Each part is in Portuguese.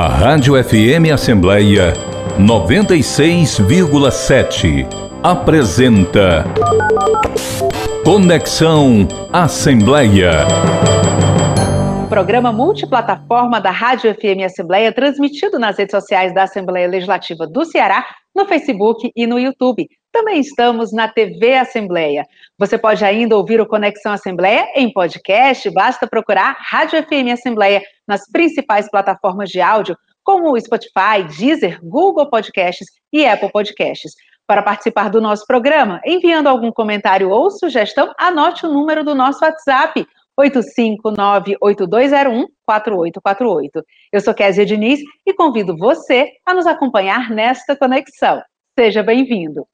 A Rádio FM Assembleia 96,7 apresenta Conexão Assembleia. Programa multiplataforma da Rádio FM Assembleia, transmitido nas redes sociais da Assembleia Legislativa do Ceará, no Facebook e no YouTube. Também estamos na TV Assembleia. Você pode ainda ouvir o Conexão Assembleia em podcast, basta procurar Rádio FM Assembleia nas principais plataformas de áudio, como o Spotify, Deezer, Google Podcasts e Apple Podcasts. Para participar do nosso programa, enviando algum comentário ou sugestão, anote o número do nosso WhatsApp, 859-8201-4848. Eu sou Kézia Diniz e convido você a nos acompanhar nesta conexão. Seja bem-vindo.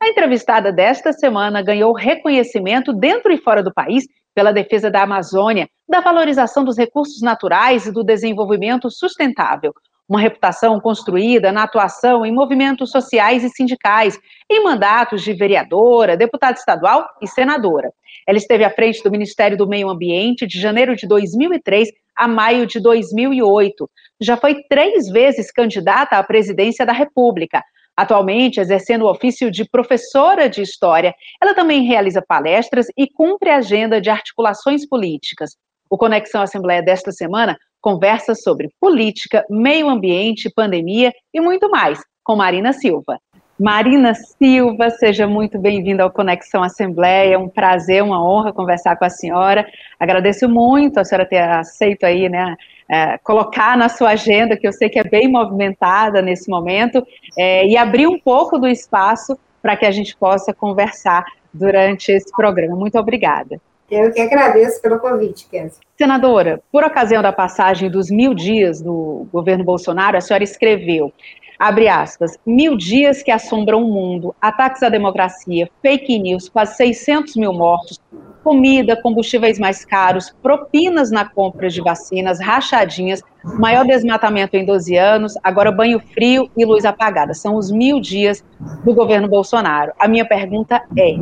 A entrevistada desta semana ganhou reconhecimento dentro e fora do país pela defesa da Amazônia, da valorização dos recursos naturais e do desenvolvimento sustentável. Uma reputação construída na atuação em movimentos sociais e sindicais, em mandatos de vereadora, deputada estadual e senadora. Ela esteve à frente do Ministério do Meio Ambiente de janeiro de 2003 a maio de 2008. Já foi três vezes candidata à presidência da República. Atualmente, exercendo o ofício de professora de História, ela também realiza palestras e cumpre a agenda de articulações políticas. O Conexão Assembleia desta semana conversa sobre política, meio ambiente, pandemia e muito mais, com Marina Silva. Marina Silva, seja muito bem-vinda ao Conexão Assembleia, é um prazer, uma honra conversar com a senhora. Agradeço muito a senhora ter aceito aí, né, é, colocar na sua agenda, que eu sei que é bem movimentada nesse momento, é, e abrir um pouco do espaço para que a gente possa conversar durante esse programa. Muito obrigada. Eu que agradeço pelo convite, Kézia. Senadora, por ocasião da passagem dos mil dias do governo Bolsonaro, a senhora escreveu abre aspas, mil dias que assombram o mundo, ataques à democracia, fake news, quase 600 mil mortos, comida, combustíveis mais caros, propinas na compra de vacinas, rachadinhas, maior desmatamento em 12 anos, agora banho frio e luz apagada. São os mil dias do governo Bolsonaro. A minha pergunta é: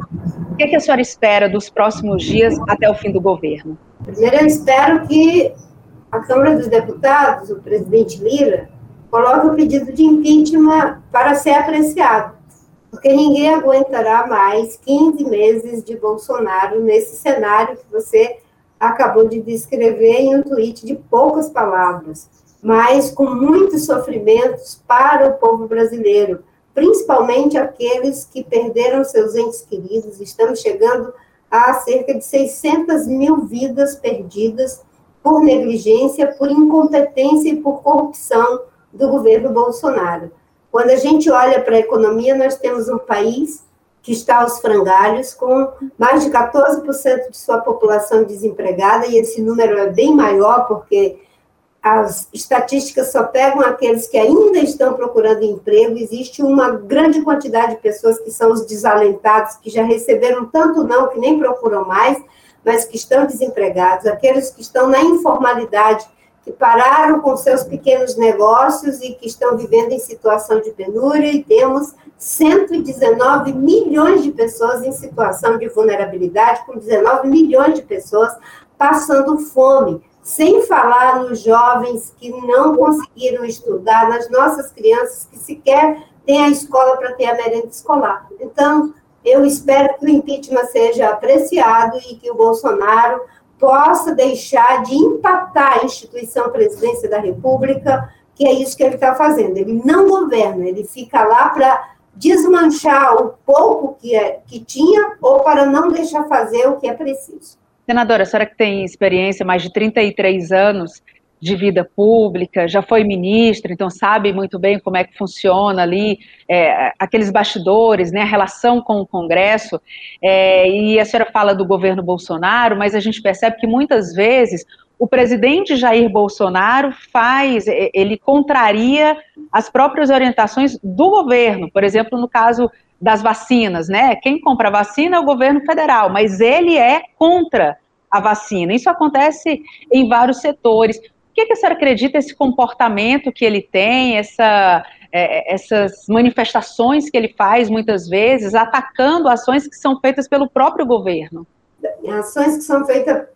o que, é que a senhora espera dos próximos dias até o fim do governo? Primeiro, eu espero que a Câmara dos Deputados, o presidente Lira, coloque o pedido de impeachment para ser apreciado porque ninguém aguentará mais 15 meses de Bolsonaro nesse cenário que você acabou de descrever em um tweet de poucas palavras, mas com muitos sofrimentos para o povo brasileiro, principalmente aqueles que perderam seus entes queridos. Estamos chegando a cerca de 600 mil vidas perdidas por negligência, por incompetência e por corrupção do governo Bolsonaro. Quando a gente olha para a economia, nós temos um país que está aos frangalhos, com mais de 14% de sua população desempregada, e esse número é bem maior, porque as estatísticas só pegam aqueles que ainda estão procurando emprego. Existe uma grande quantidade de pessoas que são os desalentados, que já receberam tanto não, que nem procuram mais, mas que estão desempregados, aqueles que estão na informalidade que pararam com seus pequenos negócios e que estão vivendo em situação de penúria, e temos 119 milhões de pessoas em situação de vulnerabilidade, com 19 milhões de pessoas passando fome, sem falar nos jovens que não conseguiram estudar, nas nossas crianças que sequer têm a escola para ter a merenda escolar. Então, eu espero que o impeachment seja apreciado e que o Bolsonaro possa deixar de empatar a instituição presidência da República, que é isso que ele está fazendo. Ele não governa, ele fica lá para desmanchar o pouco que, é, que tinha ou para não deixar fazer o que é preciso. Senadora, a senhora que tem experiência, mais de 33 anos, de vida pública, já foi ministra, então sabe muito bem como é que funciona ali, é, aqueles bastidores, né, a relação com o Congresso, é, e a senhora fala do governo Bolsonaro, mas a gente percebe que muitas vezes o presidente Jair Bolsonaro faz, ele contraria as próprias orientações do governo, por exemplo, no caso das vacinas, né, quem compra vacina é o governo federal, mas ele é contra a vacina. Isso acontece em vários setores. O que, que a senhora acredita esse comportamento que ele tem, essa, é, essas manifestações que ele faz muitas vezes, atacando ações que são feitas pelo próprio governo? Ações que são feitas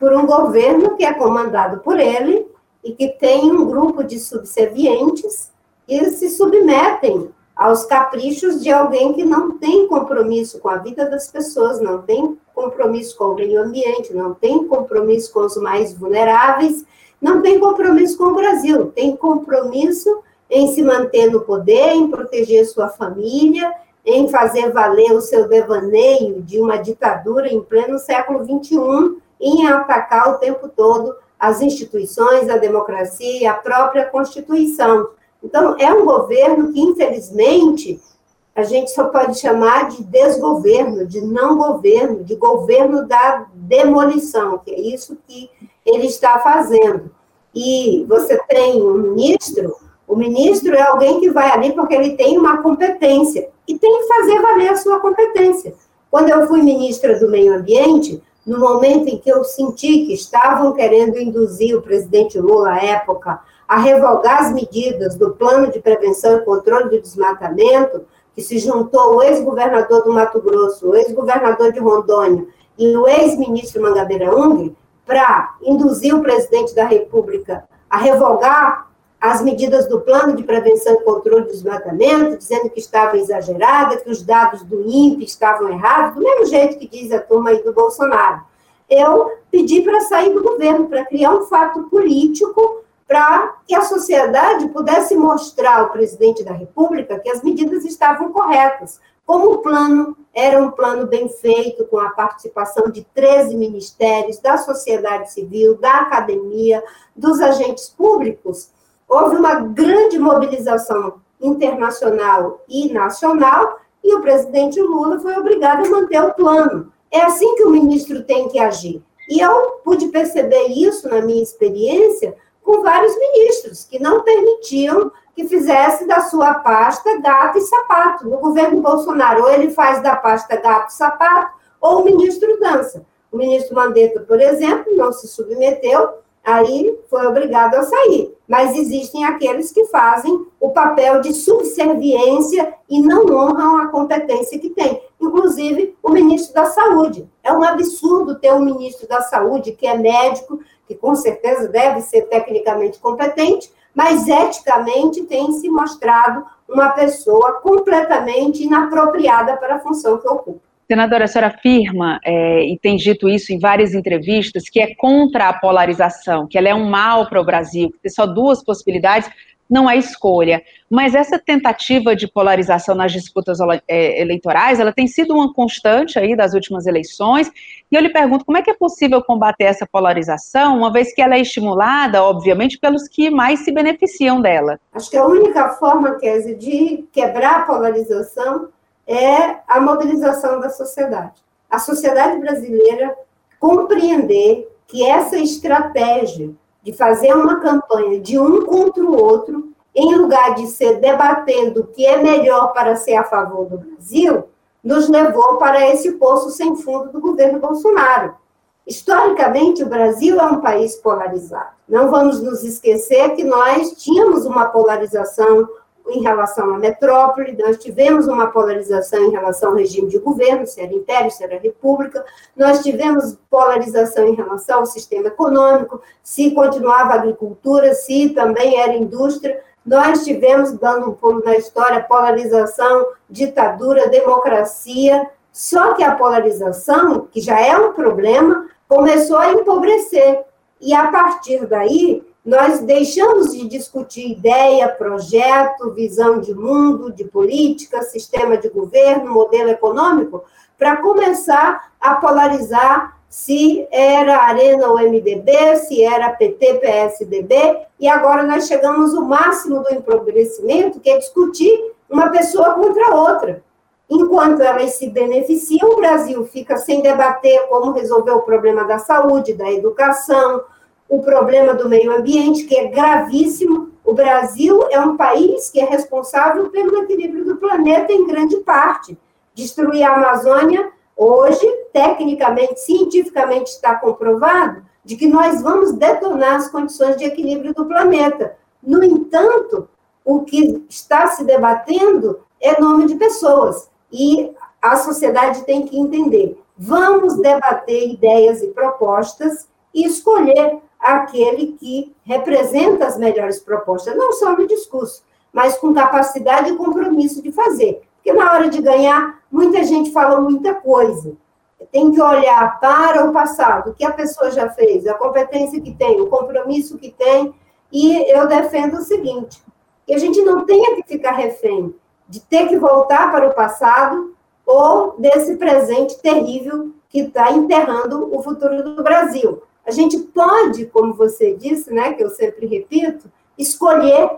por um governo que é comandado por ele e que tem um grupo de subservientes que se submetem aos caprichos de alguém que não tem compromisso com a vida das pessoas, não tem compromisso com o meio ambiente, não tem compromisso com os mais vulneráveis, não tem compromisso com o Brasil, tem compromisso em se manter no poder, em proteger sua família, em fazer valer o seu devaneio de uma ditadura em pleno século XXI, em atacar o tempo todo as instituições, a democracia a própria Constituição. Então, é um governo que, infelizmente, a gente só pode chamar de desgoverno, de não governo, de governo da demolição, que é isso que ele está fazendo. E você tem um ministro, o ministro é alguém que vai ali porque ele tem uma competência e tem que fazer valer a sua competência. Quando eu fui ministra do Meio Ambiente, no momento em que eu senti que estavam querendo induzir o presidente Lula à época a revogar as medidas do plano de prevenção e controle do desmatamento, que se juntou o ex-governador do Mato Grosso, o ex-governador de Rondônia e o ex-ministro Mangabeira Ung, para induzir o presidente da República a revogar as medidas do plano de prevenção e controle do desmatamento, dizendo que estava exagerada, que os dados do INPE estavam errados, do mesmo jeito que diz a turma aí do Bolsonaro. Eu pedi para sair do governo, para criar um fato político para que a sociedade pudesse mostrar ao presidente da República que as medidas estavam corretas. Como o plano era um plano bem feito, com a participação de 13 ministérios, da sociedade civil, da academia, dos agentes públicos, houve uma grande mobilização internacional e nacional, e o presidente Lula foi obrigado a manter o plano. É assim que o ministro tem que agir. E eu pude perceber isso na minha experiência com vários ministros que não permitiam que fizesse da sua pasta gato e sapato. No governo Bolsonaro, ou ele faz da pasta gato e sapato, ou o ministro dança. O ministro Mandetta, por exemplo, não se submeteu aí foi obrigado a sair. Mas existem aqueles que fazem o papel de subserviência e não honram a competência que tem. Inclusive o ministro da Saúde. É um absurdo ter um ministro da Saúde que é médico, que com certeza deve ser tecnicamente competente, mas eticamente tem se mostrado uma pessoa completamente inapropriada para a função que ocupa. Senadora, a senhora afirma, é, e tem dito isso em várias entrevistas, que é contra a polarização, que ela é um mal para o Brasil, que tem só duas possibilidades, não é escolha. Mas essa tentativa de polarização nas disputas é, eleitorais, ela tem sido uma constante aí das últimas eleições, e eu lhe pergunto, como é que é possível combater essa polarização, uma vez que ela é estimulada, obviamente, pelos que mais se beneficiam dela? Acho que a única forma, Kézia, de quebrar a polarização é a mobilização da sociedade. A sociedade brasileira compreender que essa estratégia de fazer uma campanha de um contra o outro, em lugar de ser debatendo o que é melhor para ser a favor do Brasil, nos levou para esse poço sem fundo do governo Bolsonaro. Historicamente, o Brasil é um país polarizado. Não vamos nos esquecer que nós tínhamos uma polarização em relação à metrópole, nós tivemos uma polarização em relação ao regime de governo, se era império, se era república, nós tivemos polarização em relação ao sistema econômico, se continuava a agricultura, se também era indústria, nós tivemos, dando um pulo na história, polarização, ditadura, democracia, só que a polarização, que já é um problema, começou a empobrecer, e a partir daí nós deixamos de discutir ideia, projeto, visão de mundo, de política, sistema de governo, modelo econômico, para começar a polarizar se era Arena ou MDB, se era PT, PSDB, e agora nós chegamos ao máximo do empobrecimento, que é discutir uma pessoa contra outra. Enquanto elas se beneficiam, o Brasil fica sem debater como resolver o problema da saúde, da educação, o problema do meio ambiente, que é gravíssimo. O Brasil é um país que é responsável pelo equilíbrio do planeta em grande parte. Destruir a Amazônia, hoje, tecnicamente, cientificamente está comprovado de que nós vamos detonar as condições de equilíbrio do planeta. No entanto, o que está se debatendo é nome de pessoas. E a sociedade tem que entender. Vamos debater ideias e propostas e escolher aquele que representa as melhores propostas, não só no discurso, mas com capacidade e compromisso de fazer. Porque na hora de ganhar, muita gente fala muita coisa. Tem que olhar para o passado, o que a pessoa já fez, a competência que tem, o compromisso que tem, e eu defendo o seguinte: que a gente não tenha que ficar refém de ter que voltar para o passado ou desse presente terrível que está enterrando o futuro do Brasil. A gente pode, como você disse, né, que eu sempre repito, escolher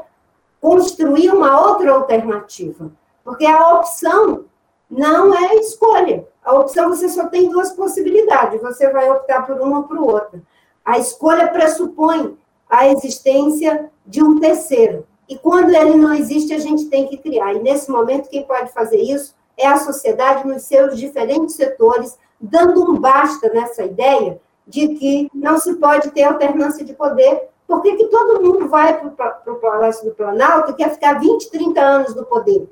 construir uma outra alternativa, porque a opção não é escolha. A opção você só tem duas possibilidades, você vai optar por uma ou por outra. A escolha pressupõe a existência de um terceiro. E quando ele não existe, a gente tem que criar. E nesse momento, quem pode fazer isso é a sociedade nos seus diferentes setores, dando um basta nessa ideia de que não se pode ter alternância de poder. Por que, que todo mundo vai para o Palácio do Planalto e quer ficar 20, 30 anos no poder?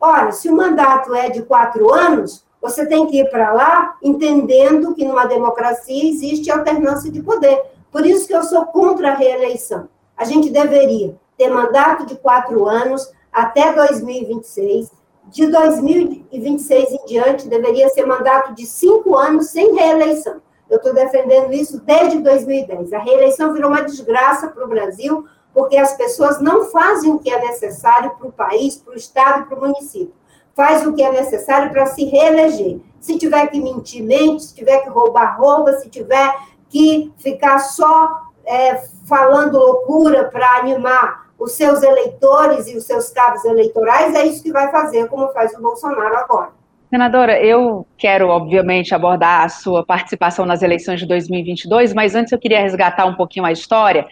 Ora, se o mandato é de quatro anos, você tem que ir para lá entendendo que numa democracia existe alternância de poder. Por isso que eu sou contra a reeleição. A gente deveria ter mandato de quatro anos até 2026. De 2026 em diante, deveria ser mandato de cinco anos sem reeleição. Eu estou defendendo isso desde 2010. A reeleição virou uma desgraça para o Brasil, porque as pessoas não fazem o que é necessário para o país, para o Estado, para o município. Faz o que é necessário para se reeleger. Se tiver que mentir, mente. Se tiver que roubar, rouba. Se tiver que ficar só é, falando loucura para animar os seus eleitores e os seus cabos eleitorais, é isso que vai fazer, como faz o Bolsonaro agora. Senadora, eu quero, obviamente, abordar a sua participação nas eleições de 2022, mas antes eu queria resgatar um pouquinho a história.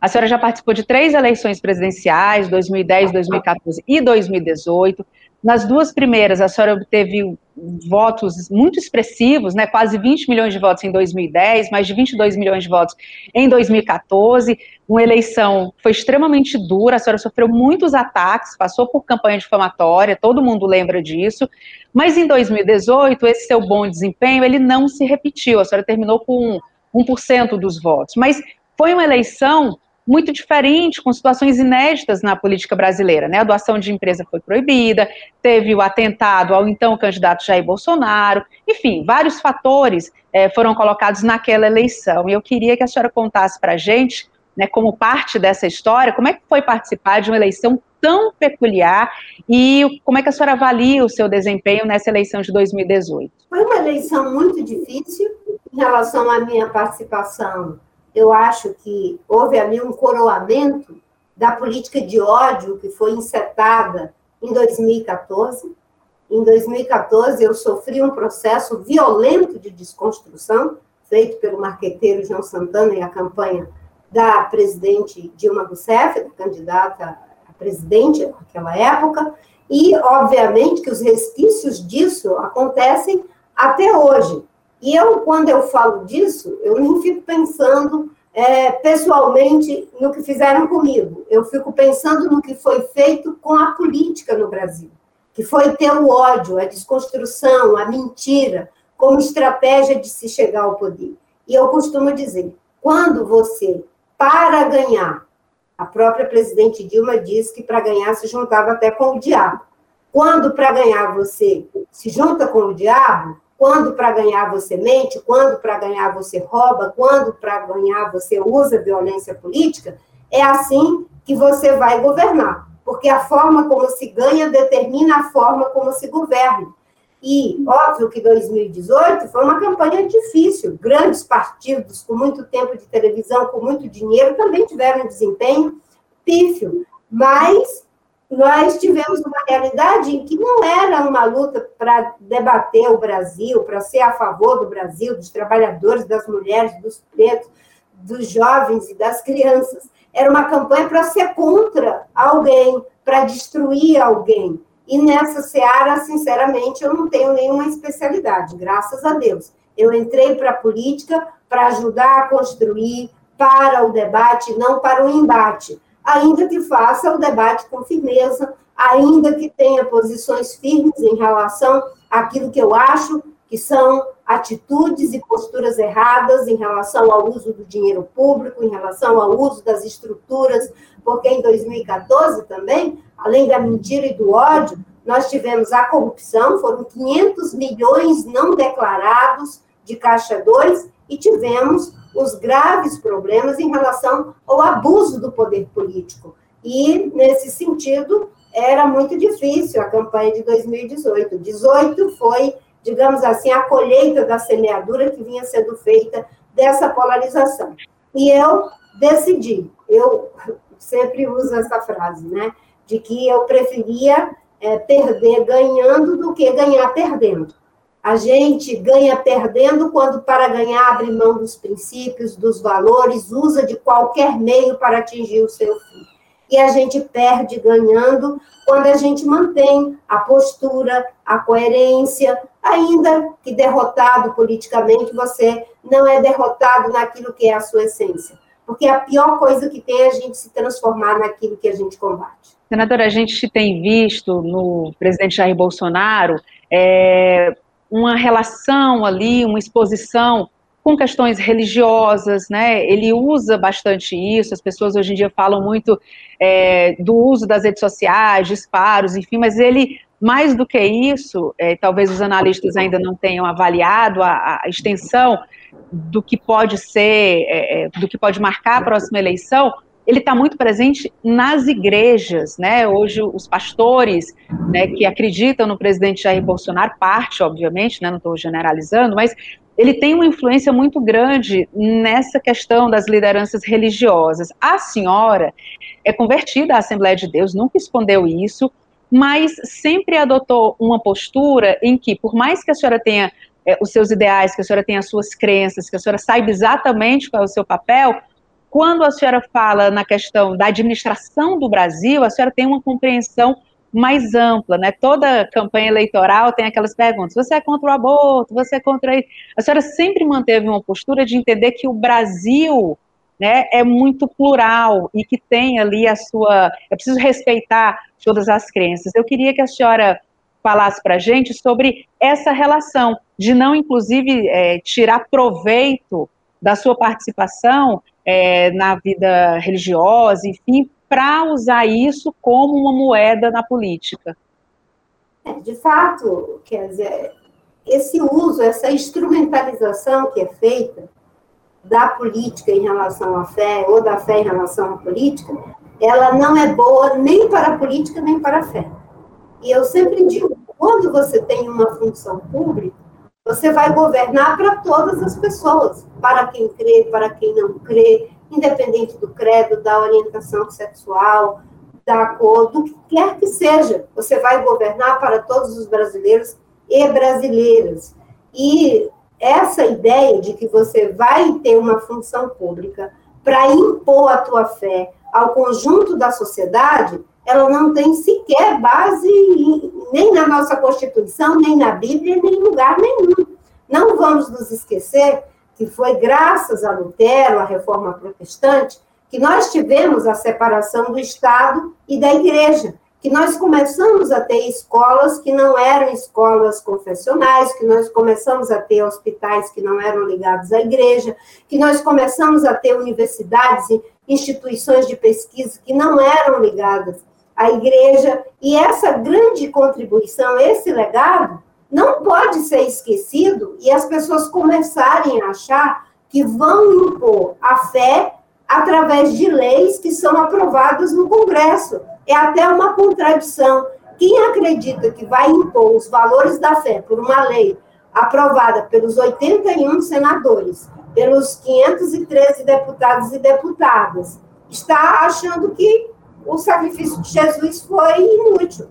A senhora já participou de três eleições presidenciais, 2010, 2014 e 2018. Nas duas primeiras, a senhora obteve votos muito expressivos, né, quase 20 milhões de votos em 2010, mais de 22 milhões de votos em 2014. Uma eleição foi extremamente dura, a senhora sofreu muitos ataques, passou por campanha difamatória, todo mundo lembra disso. Mas em 2018, esse seu bom desempenho, ele não se repetiu, a senhora terminou com 1% dos votos. Mas foi uma eleição muito diferente, com situações inéditas na política brasileira. Né? A doação de empresa foi proibida, teve o atentado ao então candidato Jair Bolsonaro, enfim, vários fatores é, foram colocados naquela eleição. E eu queria que a senhora contasse para a gente, né, como parte dessa história, como é que foi participar de uma eleição tão peculiar e como é que a senhora avalia o seu desempenho nessa eleição de 2018? Foi uma eleição muito difícil em relação à minha participação eu acho que houve ali um coroamento da política de ódio que foi insetada em 2014. Em 2014, eu sofri um processo violento de desconstrução, feito pelo marqueteiro João Santana e a campanha da presidente Dilma Rousseff, candidata a presidente naquela época, e, obviamente, que os resquícios disso acontecem até hoje. E eu, quando eu falo disso, eu não fico pensando é, pessoalmente no que fizeram comigo. Eu fico pensando no que foi feito com a política no Brasil, que foi ter o ódio, a desconstrução, a mentira, como estratégia de se chegar ao poder. E eu costumo dizer, quando você, para ganhar, a própria presidente Dilma disse que para ganhar se juntava até com o diabo. Quando para ganhar você se junta com o diabo, quando para ganhar você mente, quando para ganhar você rouba, quando para ganhar você usa violência política, é assim que você vai governar, porque a forma como se ganha determina a forma como se governa. E óbvio que 2018 foi uma campanha difícil, grandes partidos com muito tempo de televisão, com muito dinheiro, também tiveram desempenho pífio, mas nós tivemos uma realidade em que não era uma luta para debater o Brasil, para ser a favor do Brasil, dos trabalhadores, das mulheres, dos pretos, dos jovens e das crianças. Era uma campanha para ser contra alguém, para destruir alguém. E nessa seara, sinceramente, eu não tenho nenhuma especialidade, graças a Deus. Eu entrei para a política para ajudar a construir para o debate, não para o embate ainda que faça o debate com firmeza, ainda que tenha posições firmes em relação àquilo que eu acho que são atitudes e posturas erradas em relação ao uso do dinheiro público, em relação ao uso das estruturas, porque em 2014 também, além da mentira e do ódio, nós tivemos a corrupção, foram 500 milhões não declarados de Caixa 2 e tivemos os graves problemas em relação ao abuso do poder político. E, nesse sentido, era muito difícil a campanha de 2018. 18 foi, digamos assim, a colheita da semeadura que vinha sendo feita dessa polarização. E eu decidi, eu sempre uso essa frase, né, de que eu preferia é, perder ganhando do que ganhar perdendo. A gente ganha perdendo quando, para ganhar, abre mão dos princípios, dos valores, usa de qualquer meio para atingir o seu fim. E a gente perde ganhando quando a gente mantém a postura, a coerência, ainda que derrotado politicamente, você não é derrotado naquilo que é a sua essência. Porque a pior coisa que tem é a gente se transformar naquilo que a gente combate. Senadora, a gente tem visto no presidente Jair Bolsonaro é, uma relação ali, uma exposição com questões religiosas, né? Ele usa bastante isso. As pessoas hoje em dia falam muito é, do uso das redes sociais, disparos, enfim, mas ele mais do que isso, é, talvez os analistas ainda não tenham avaliado a, a extensão do que pode ser, é, é do que pode marcar a próxima eleição, ele está muito presente nas igrejas, né? Hoje os pastores, né, que acreditam no presidente Jair Bolsonaro, parte, obviamente, né, não estou generalizando, mas ele tem uma influência muito grande nessa questão das lideranças religiosas. A senhora é convertida à Assembleia de Deus, nunca escondeu isso, mas sempre adotou uma postura em que, por mais que a senhora tenha é, os seus ideais, que a senhora tenha as suas crenças, que a senhora saiba exatamente qual é o seu papel, quando a senhora fala na questão da administração do Brasil, a senhora tem uma compreensão mais ampla, né? Toda campanha eleitoral tem aquelas perguntas: você é contra o aborto? Você é contra isso? A senhora sempre manteve uma postura de entender que o Brasil né, é muito plural e que tem ali a sua. É preciso respeitar todas as crenças. Eu queria que a senhora falasse para gente sobre essa relação de não, inclusive, é, tirar proveito da sua participação é, na vida religiosa, enfim, para usar isso como uma moeda na política. É, de fato, quer dizer, esse uso, essa instrumentalização que é feita da política em relação à fé, ou da fé em relação à política, ela não é boa nem para a política, nem para a fé. E eu sempre digo, quando você tem uma função pública, você vai governar para todas as pessoas, para quem crê, para quem não crê, independente do credo, da orientação sexual, da cor, do que quer que seja. Você vai governar para todos os brasileiros e brasileiras. E essa ideia de que você vai ter uma função pública para impor a tua fé ao conjunto da sociedade, ela não tem sequer base nem na nossa Constituição, nem na Bíblia, nem em lugar nenhum. Não vamos nos esquecer que foi graças a Lutero, a reforma protestante, que nós tivemos a separação do Estado e da Igreja, que nós começamos a ter escolas que não eram escolas confessionais, que nós começamos a ter hospitais que não eram ligados à igreja, que nós começamos a ter universidades e instituições de pesquisa que não eram ligadas à igreja, e essa grande contribuição, esse legado, não pode ser esquecido e as pessoas começarem a achar que vão impor a fé através de leis que são aprovadas no Congresso. É até uma contradição. Quem acredita que vai impor os valores da fé por uma lei aprovada pelos 81 senadores, pelos 513 deputados e deputadas, está achando que o sacrifício de Jesus foi inútil.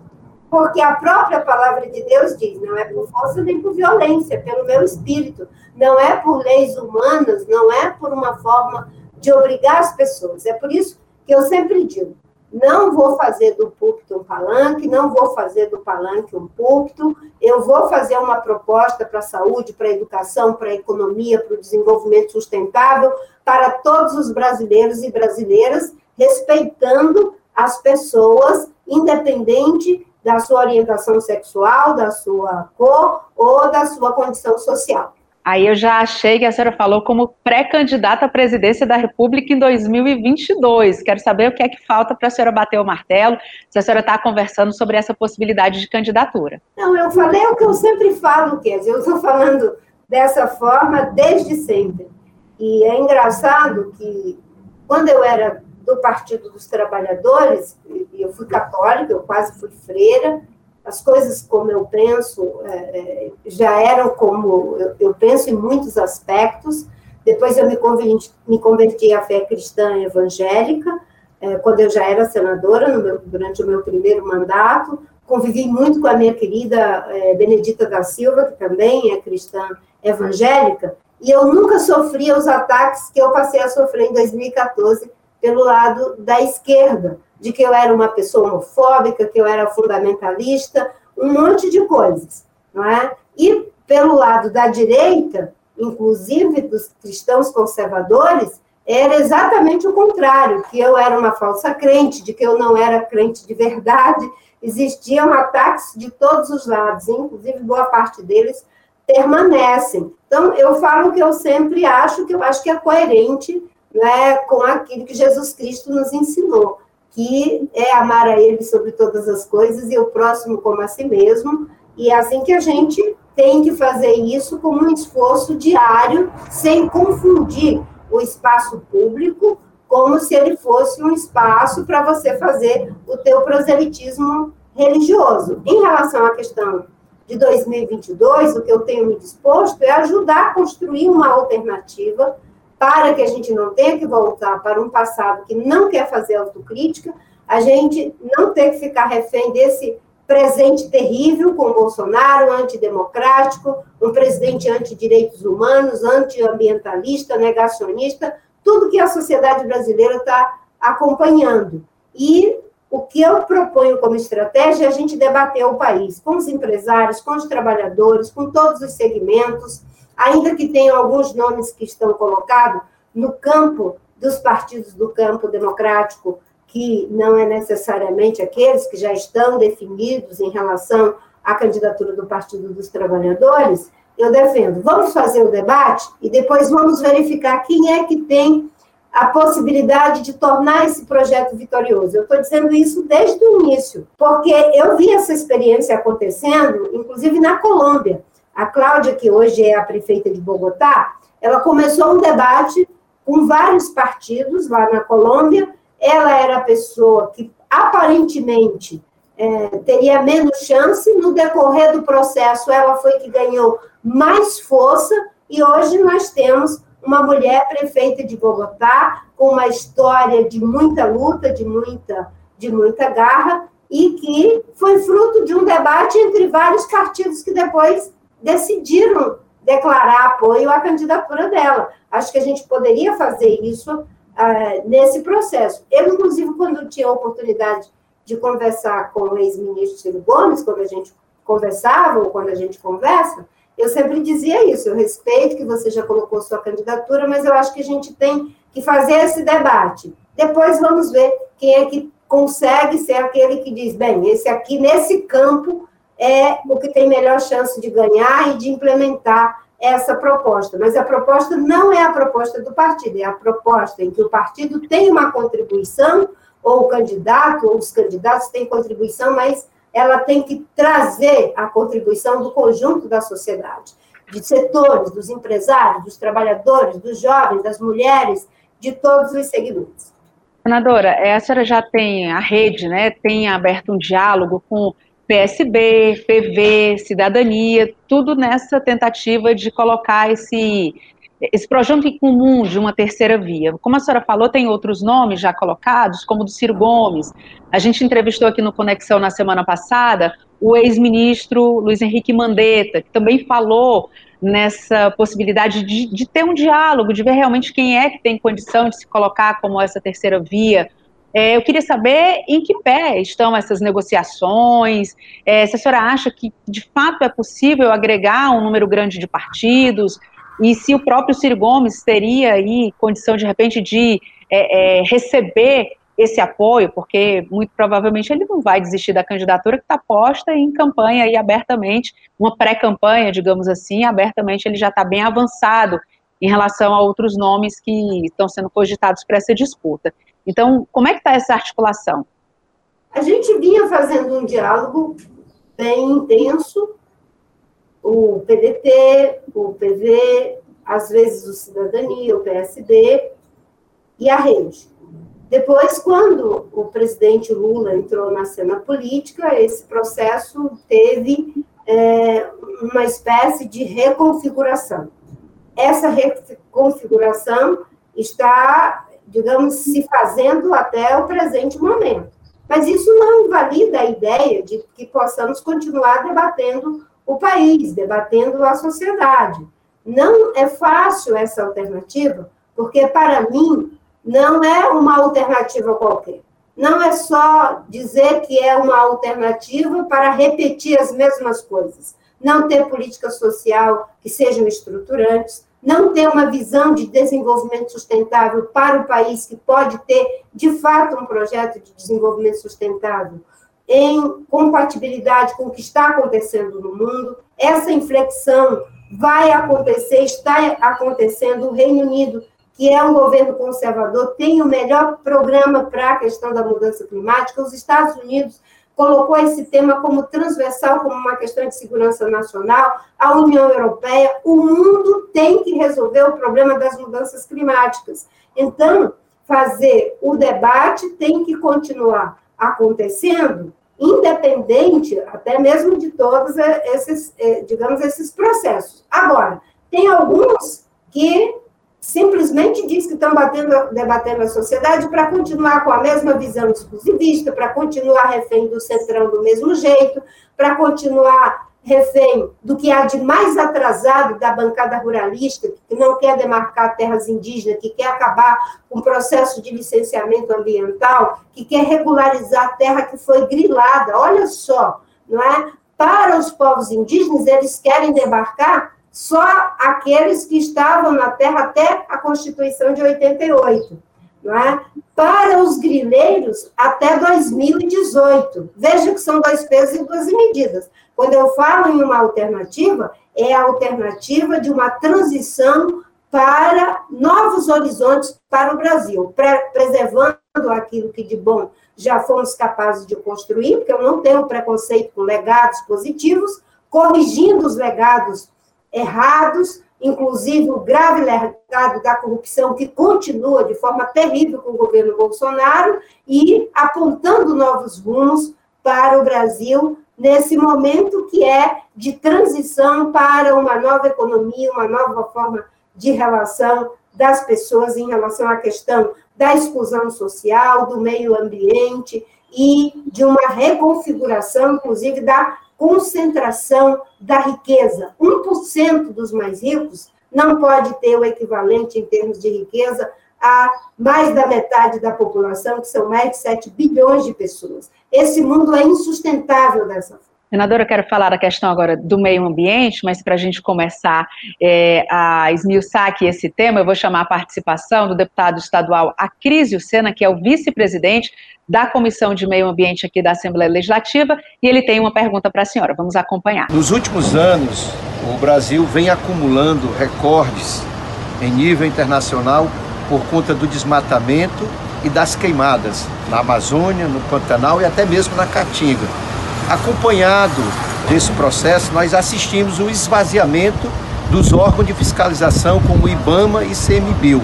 Porque a própria palavra de Deus diz: não é por força nem por violência, pelo meu espírito. Não é por leis humanas, não é por uma forma de obrigar as pessoas. É por isso que eu sempre digo: não vou fazer do púlpito um palanque, não vou fazer do palanque um púlpito, eu vou fazer uma proposta para a saúde, para a educação, para a economia, para o desenvolvimento sustentável, para todos os brasileiros e brasileiras, respeitando as pessoas, independente da sua orientação sexual, da sua cor ou da sua condição social. Aí eu já achei que a senhora falou como pré-candidata à presidência da República em 2022. Quero saber o que é que falta para a senhora bater o martelo, se a senhora está conversando sobre essa possibilidade de candidatura. Não, eu falei o que eu sempre falo, Kézia. Eu estou falando dessa forma desde sempre. E é engraçado que, quando eu era do Partido dos Trabalhadores, e eu fui católica, eu quase fui freira, as coisas como eu penso é, é, já eram como eu, eu, penso em muitos aspectos. Depois eu me converti, me converti à fé cristã evangélica, é, quando eu já era senadora, meu, durante o meu primeiro mandato. Convivi muito com a minha querida é, Benedita da Silva, que também é cristã evangélica, e eu nunca sofria os ataques que eu passei a sofrer em 2014 pelo lado da esquerda, de que eu era uma pessoa homofóbica, que eu era fundamentalista, um monte de coisas, não é? E pelo lado da direita, inclusive dos cristãos conservadores, era exatamente o contrário, que eu era uma falsa crente, de que eu não era crente de verdade. Existiam ataques de todos os lados, inclusive boa parte deles permanecem. Então, eu falo que eu sempre acho, que eu acho que é coerente né, com aquilo que Jesus Cristo nos ensinou que é amar a Ele sobre todas as coisas e o próximo como a si mesmo. E é assim que a gente tem que fazer isso como um esforço diário, sem confundir o espaço público como se ele fosse um espaço para você fazer o teu proselitismo religioso. Em relação à questão de 2022, o que eu tenho me disposto é ajudar a construir uma alternativa para que a gente não tenha que voltar para um passado que não quer fazer autocrítica, a gente não ter que ficar refém desse presente terrível com Bolsonaro, antidemocrático, um presidente anti-direitos humanos, antiambientalista, negacionista, tudo que a sociedade brasileira está acompanhando. E o que eu proponho como estratégia é a gente debater o país com os empresários, com os trabalhadores, com todos os segmentos, ainda que tenham alguns nomes que estão colocados no campo dos partidos do campo democrático, que não é necessariamente aqueles que já estão definidos em relação à candidatura do Partido dos Trabalhadores, eu defendo. Vamos fazer o debate e depois vamos verificar quem é que tem a possibilidade de tornar esse projeto vitorioso. Eu estou dizendo isso desde o início, porque eu vi essa experiência acontecendo, inclusive na Colômbia. A Cláudia, que hoje é a prefeita de Bogotá, ela começou um debate com vários partidos lá na Colômbia. Ela era a pessoa que aparentemente é, teria menos chance. No decorrer do processo, ela foi que ganhou mais força. E hoje nós temos uma mulher prefeita de Bogotá, com uma história de muita luta, de muita, de muita garra, e que foi fruto de um debate entre vários partidos que depois decidiram declarar apoio à candidatura dela. Acho que a gente poderia fazer isso uh, nesse processo. Eu, inclusive, quando tinha a oportunidade de conversar com o ex-ministro Ciro Gomes, quando a gente conversava ou quando a gente conversa, eu sempre dizia isso. Eu respeito que você já colocou sua candidatura, mas eu acho que a gente tem que fazer esse debate. Depois vamos ver quem é que consegue ser aquele que diz, bem, esse aqui, nesse campo, é o que tem melhor chance de ganhar e de implementar essa proposta. Mas a proposta não é a proposta do partido, é a proposta em que o partido tem uma contribuição, ou o candidato, ou os candidatos têm contribuição, mas ela tem que trazer a contribuição do conjunto da sociedade, de setores, dos empresários, dos trabalhadores, dos jovens, das mulheres, de todos os segmentos. Senadora, a senhora já tem a rede, né, tem aberto um diálogo com PSB, PV, Cidadania, tudo nessa tentativa de colocar esse, esse projeto em comum de uma terceira via. Como a senhora falou, tem outros nomes já colocados, como o do Ciro Gomes. A gente entrevistou aqui no Conexão na semana passada o ex-ministro Luiz Henrique Mandetta, que também falou nessa possibilidade de, de ter um diálogo, de ver realmente quem é que tem condição de se colocar como essa terceira via é, eu queria saber em que pé estão essas negociações, é, se a senhora acha que de fato é possível agregar um número grande de partidos, e se o próprio Ciro Gomes teria aí condição, de repente, de é, é receber esse apoio, porque muito provavelmente ele não vai desistir da candidatura que está posta em campanha e abertamente, uma pré-campanha, digamos assim, abertamente ele já está bem avançado em relação a outros nomes que estão sendo cogitados para essa disputa. Então, como é que está essa articulação? A gente vinha fazendo um diálogo bem intenso, o PDT, o PV, às vezes o Cidadania, o PSD e a Rede. Depois, quando o presidente Lula entrou na cena política, esse processo teve é, uma espécie de reconfiguração. Essa reconfiguração está, digamos, se fazendo até o presente momento. Mas isso não invalida a ideia de que possamos continuar debatendo o país, debatendo a sociedade. Não é fácil essa alternativa, porque, para mim, não é uma alternativa qualquer. Não é só dizer que é uma alternativa para repetir as mesmas coisas. Não ter política social que sejam estruturantes, não ter uma visão de desenvolvimento sustentável para o país que pode ter, de fato, um projeto de desenvolvimento sustentável em compatibilidade com o que está acontecendo no mundo. Essa inflexão vai acontecer, está acontecendo. O Reino Unido, que é um governo conservador, tem o melhor programa para a questão da mudança climática. Os Estados Unidos colocou esse tema como transversal, como uma questão de segurança nacional, a União Europeia, o mundo tem que resolver o problema das mudanças climáticas. Então, fazer o debate tem que continuar acontecendo, independente até mesmo de todos esses, eh, digamos, esses processos. Agora, tem alguns que simplesmente diz que estão batendo, debatendo a sociedade para continuar com a mesma visão exclusivista, para continuar refém do centrão do mesmo jeito, para continuar refém do que há de mais atrasado da bancada ruralista, que não quer demarcar terras indígenas, que quer acabar com o processo de licenciamento ambiental, que quer regularizar a terra que foi grilada. Olha só, não é? Para os povos indígenas, eles querem demarcar só aqueles que estavam na terra até a Constituição de 88. Não é? Para os grileiros, até 2018. Veja que são dois pesos e duas medidas. Quando eu falo em uma alternativa, é a alternativa de uma transição para novos horizontes para o Brasil, preservando aquilo que de bom já fomos capazes de construir, porque eu não tenho preconceito com legados positivos, corrigindo os legados errados, inclusive o grave legado da corrupção que continua de forma terrível com o governo Bolsonaro e apontando novos rumos para o Brasil nesse momento que é de transição para uma nova economia, uma nova forma de relação das pessoas em relação à questão da exclusão social, do meio ambiente e de uma reconfiguração, inclusive, da concentração da riqueza. 1% dos mais ricos não pode ter o equivalente em termos de riqueza a mais da metade da população, que são mais de 7 bilhões de pessoas. Esse mundo é insustentável dessa forma. Senadora, eu quero falar da questão agora do meio ambiente, mas para a gente começar é, a esmiuçar aqui esse tema, eu vou chamar a participação do deputado estadual Acrísio Sena, que é o vice-presidente da Comissão de Meio Ambiente aqui da Assembleia Legislativa, e ele tem uma pergunta para a senhora. Vamos acompanhar. Nos últimos anos, o Brasil vem acumulando recordes em nível internacional por conta do desmatamento e das queimadas na Amazônia, no Pantanal e até mesmo na Caatinga. Acompanhado desse processo, nós assistimos o esvaziamento dos órgãos de fiscalização como IBAMA e CMBio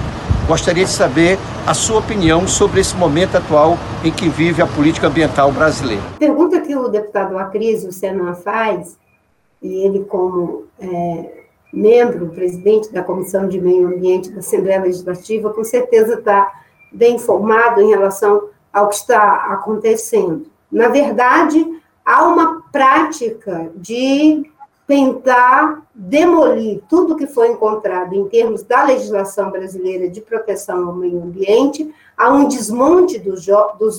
Gostaria de saber a sua opinião sobre esse momento atual em que vive a política ambiental brasileira. Pergunta que o deputado Acris, o Senna, faz, e ele como é, membro, presidente da Comissão de Meio Ambiente da Assembleia Legislativa, com certeza está bem informado em relação ao que está acontecendo. Na verdade, há uma prática de tentar demolir tudo que foi encontrado em termos da legislação brasileira de proteção ao meio ambiente, há um desmonte dos,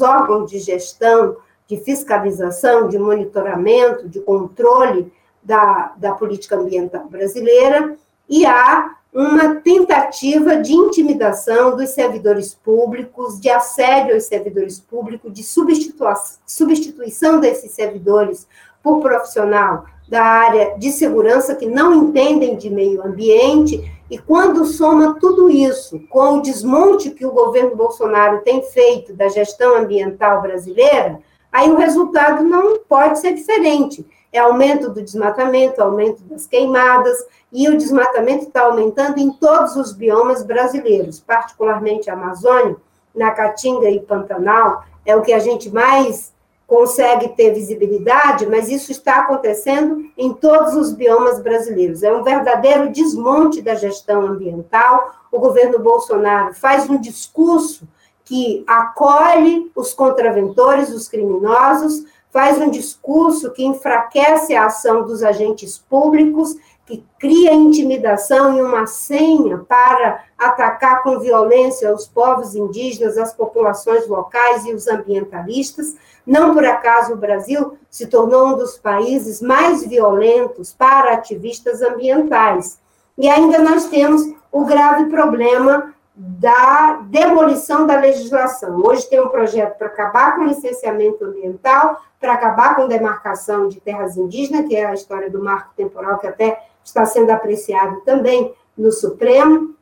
órgãos de gestão, de fiscalização, de monitoramento, de controle da, da política ambiental brasileira, e há uma tentativa de intimidação dos servidores públicos, de assédio aos servidores públicos, de substituição desses servidores por profissional da área de segurança que não entendem de meio ambiente, e quando soma tudo isso com o desmonte que o governo Bolsonaro tem feito da gestão ambiental brasileira, aí o resultado não pode ser diferente. É aumento do desmatamento, aumento das queimadas, e o desmatamento está aumentando em todos os biomas brasileiros, particularmente Amazônia, na Caatinga e Pantanal, é o que a gente mais consegue ter visibilidade, mas isso está acontecendo em todos os biomas brasileiros. É um verdadeiro desmonte da gestão ambiental. O governo Bolsonaro faz um discurso que acolhe os contraventores, os criminosos, faz um discurso que enfraquece a ação dos agentes públicos que cria intimidação e uma senha para atacar com violência os povos indígenas, as populações locais e os ambientalistas. Não por acaso o Brasil se tornou um dos países mais violentos para ativistas ambientais. E ainda nós temos o grave problema da demolição da legislação. Hoje tem um projeto para acabar com o licenciamento ambiental, para acabar com demarcação de terras indígenas, que é a história do marco temporal que até está sendo apreciado também no Supremo.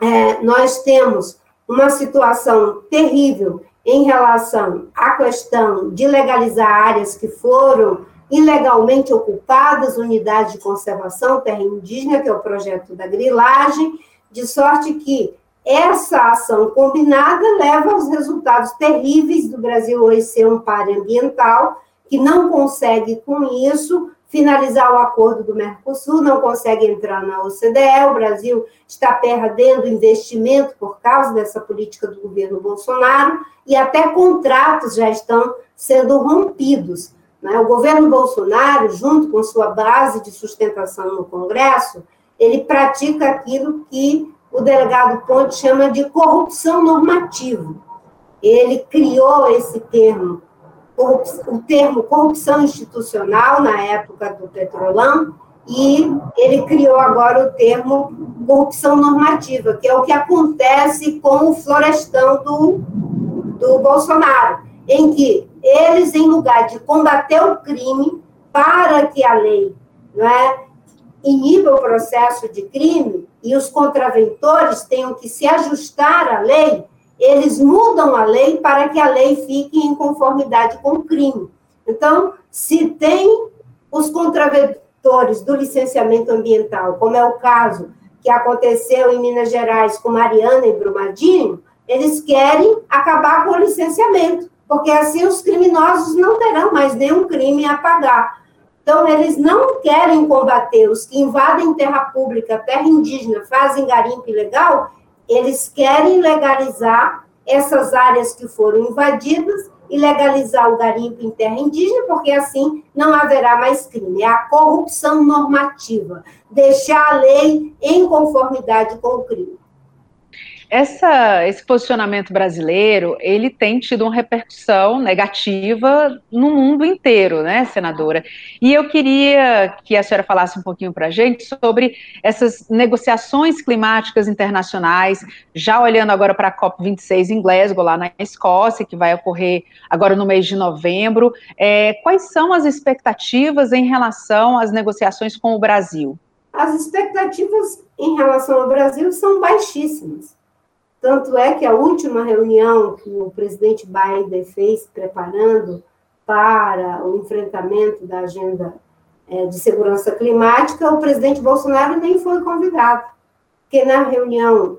É, nós temos uma situação terrível em relação à questão de legalizar áreas que foram ilegalmente ocupadas, unidades de conservação terra indígena, que é o projeto da grilagem, de sorte que essa ação combinada leva aos resultados terríveis do Brasil hoje ser um par ambiental, que não consegue com isso finalizar o acordo do Mercosul, não consegue entrar na OCDE, o Brasil está perdendo investimento por causa dessa política do governo Bolsonaro, e até contratos já estão sendo rompidos. Né? O governo Bolsonaro, junto com sua base de sustentação no Congresso, ele pratica aquilo que o delegado Ponte chama de corrupção normativa. Ele criou esse termo o termo corrupção institucional na época do Petrolão e ele criou agora o termo corrupção normativa, que é o que acontece com o florestão do, do Bolsonaro, em que eles, em lugar de combater o crime para que a lei não é, iniba o processo de crime e os contraventores tenham que se ajustar à lei, eles mudam a lei para que a lei fique em conformidade com o crime. Então, se tem os contraventores do licenciamento ambiental, como é o caso que aconteceu em Minas Gerais com Mariana e Brumadinho, eles querem acabar com o licenciamento, porque assim os criminosos não terão mais nenhum crime a pagar. Então, eles não querem combater os que invadem terra pública, terra indígena, fazem garimpo ilegal, eles querem legalizar essas áreas que foram invadidas e legalizar o garimpo em terra indígena, porque assim não haverá mais crime. É a corrupção normativa, deixar a lei em conformidade com o crime. Essa, esse posicionamento brasileiro, ele tem tido uma repercussão negativa no mundo inteiro, né, senadora? E eu queria que a senhora falasse um pouquinho para a gente sobre essas negociações climáticas internacionais, já olhando agora para a COP26 em Glasgow, lá na Escócia, que vai ocorrer agora no mês de novembro. É, quais são as expectativas em relação às negociações com o Brasil? As expectativas em relação ao Brasil são baixíssimas tanto é que a última reunião que o presidente Biden fez, preparando para o enfrentamento da agenda é, de segurança climática, o presidente Bolsonaro nem foi convidado, porque na reunião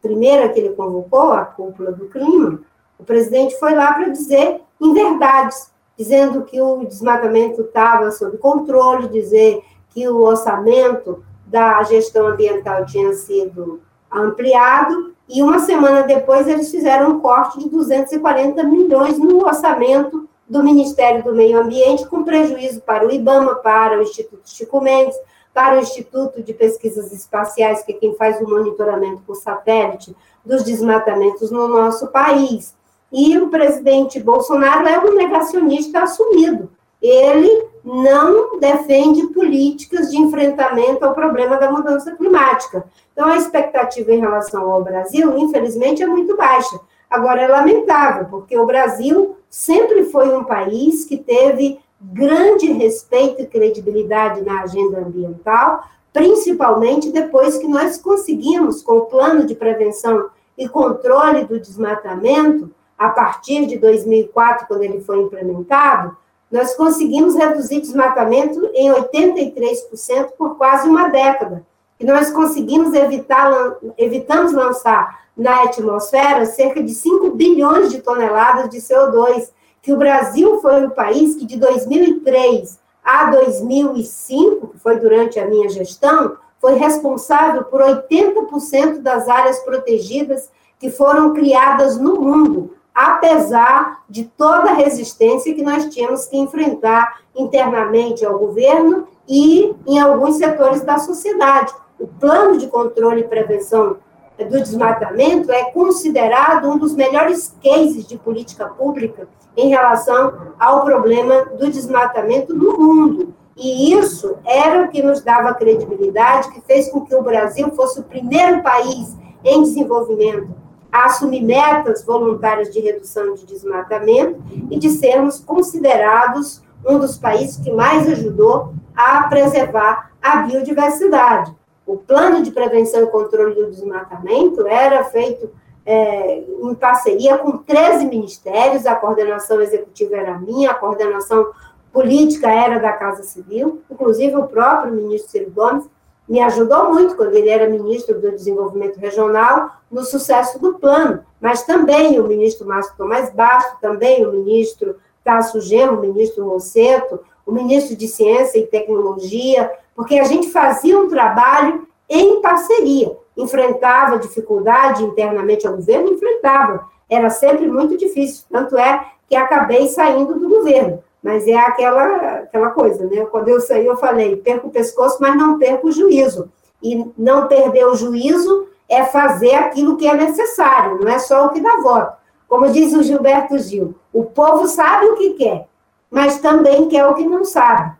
primeira que ele convocou, a cúpula do clima, o presidente foi lá para dizer inverdades, dizendo que o desmatamento estava sob controle, dizer que o orçamento da gestão ambiental tinha sido ampliado e uma semana depois eles fizeram um corte de 240 milhões no orçamento do Ministério do Meio Ambiente, com prejuízo para o IBAMA, para o Instituto Chico Mendes, para o Instituto de Pesquisas Espaciais, que é quem faz o monitoramento por satélite dos desmatamentos no nosso país. E o presidente Bolsonaro é um negacionista assumido. Ele não defende políticas de enfrentamento ao problema da mudança climática. Então, a expectativa em relação ao Brasil, infelizmente, é muito baixa. Agora, é lamentável, porque o Brasil sempre foi um país que teve grande respeito e credibilidade na agenda ambiental, principalmente depois que nós conseguimos, com o plano de prevenção e controle do desmatamento, a partir de 2004, quando ele foi implementado, nós conseguimos reduzir desmatamento em 83% por quase uma década. E nós conseguimos evitar, evitamos lançar na atmosfera cerca de 5 bilhões de toneladas de CO2, que o Brasil foi o país que de 2003 a 2005, que foi durante a minha gestão, foi responsável por 80% das áreas protegidas que foram criadas no mundo, apesar de toda a resistência que nós tínhamos que enfrentar internamente ao governo e em alguns setores da sociedade. O plano de controle e prevenção do desmatamento é considerado um dos melhores cases de política pública em relação ao problema do desmatamento no mundo. E isso era o que nos dava credibilidade, que fez com que o Brasil fosse o primeiro país em desenvolvimento a assumir metas voluntárias de redução de desmatamento e de sermos considerados um dos países que mais ajudou a preservar a biodiversidade. O plano de prevenção e controle do desmatamento era feito é, em parceria com 13 ministérios, a coordenação executiva era minha, a coordenação política era da Casa Civil, inclusive o próprio ministro Ciro Gomes me ajudou muito quando ele era ministro do Desenvolvimento Regional no sucesso do plano, mas também o ministro Márcio Tomás Basto, também o ministro Tasso Gemo, o ministro Rosseto, o ministro de Ciência e Tecnologia, porque a gente fazia um trabalho em parceria. Enfrentava dificuldade internamente ao governo, enfrentava. Era sempre muito difícil, tanto é que acabei saindo do governo. Mas é aquela, aquela coisa, né? Quando eu saí, eu falei, perco o pescoço, mas não perco o juízo. E não perder o juízo é fazer aquilo que é necessário, não é só o que dá voto. Como diz o Gilberto Gil, o povo sabe o que quer, mas também quer o que não sabe.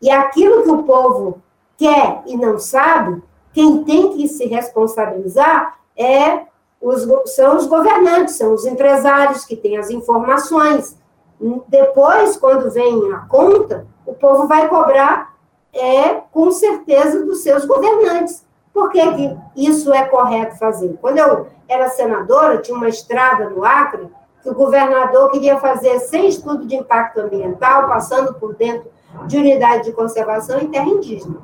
E aquilo que o povo quer e não sabe, quem tem que se responsabilizar é os, são os governantes, são os empresários que têm as informações. Depois, quando vem a conta, o povo vai cobrar é com certeza dos seus governantes. Por que, que isso é correto fazer? Quando eu era senadora, tinha uma estrada no Acre que o governador queria fazer sem estudo de impacto ambiental, passando por dentro de unidade de conservação em terra indígena.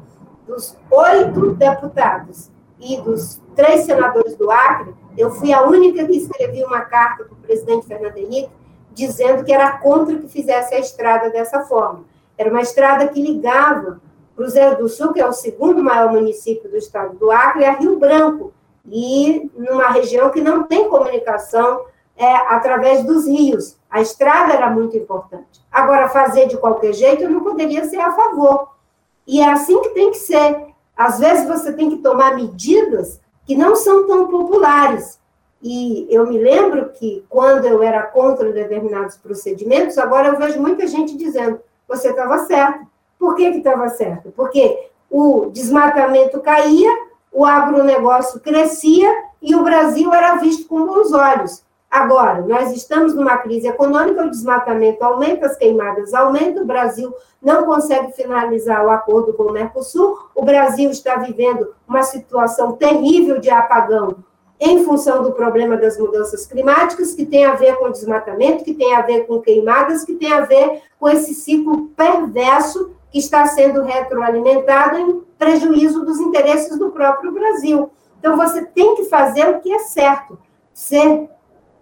Dos oito deputados e dos três senadores do Acre, eu fui a única que escrevi uma carta para o presidente Fernando Henrique dizendo que era contra que fizesse a estrada dessa forma. Era uma estrada que ligava Cruzeiro do Sul, que é o segundo maior município do estado do Acre, a Rio Branco, e numa região que não tem comunicação é, através dos rios. A estrada era muito importante. Agora, fazer de qualquer jeito, eu não poderia ser a favor. E é assim que tem que ser. Às vezes, você tem que tomar medidas que não são tão populares. E eu me lembro que, quando eu era contra determinados procedimentos, agora eu vejo muita gente dizendo: você estava certo por que estava certo? Porque o desmatamento caía, o agronegócio crescia e o Brasil era visto com bons olhos. Agora, nós estamos numa crise econômica, o desmatamento aumenta, as queimadas aumentam, o Brasil não consegue finalizar o acordo com o Mercosul, o Brasil está vivendo uma situação terrível de apagão em função do problema das mudanças climáticas, que tem a ver com desmatamento, que tem a ver com queimadas, que tem a ver com esse ciclo perverso que está sendo retroalimentado em prejuízo dos interesses do próprio Brasil. Então, você tem que fazer o que é certo. Ser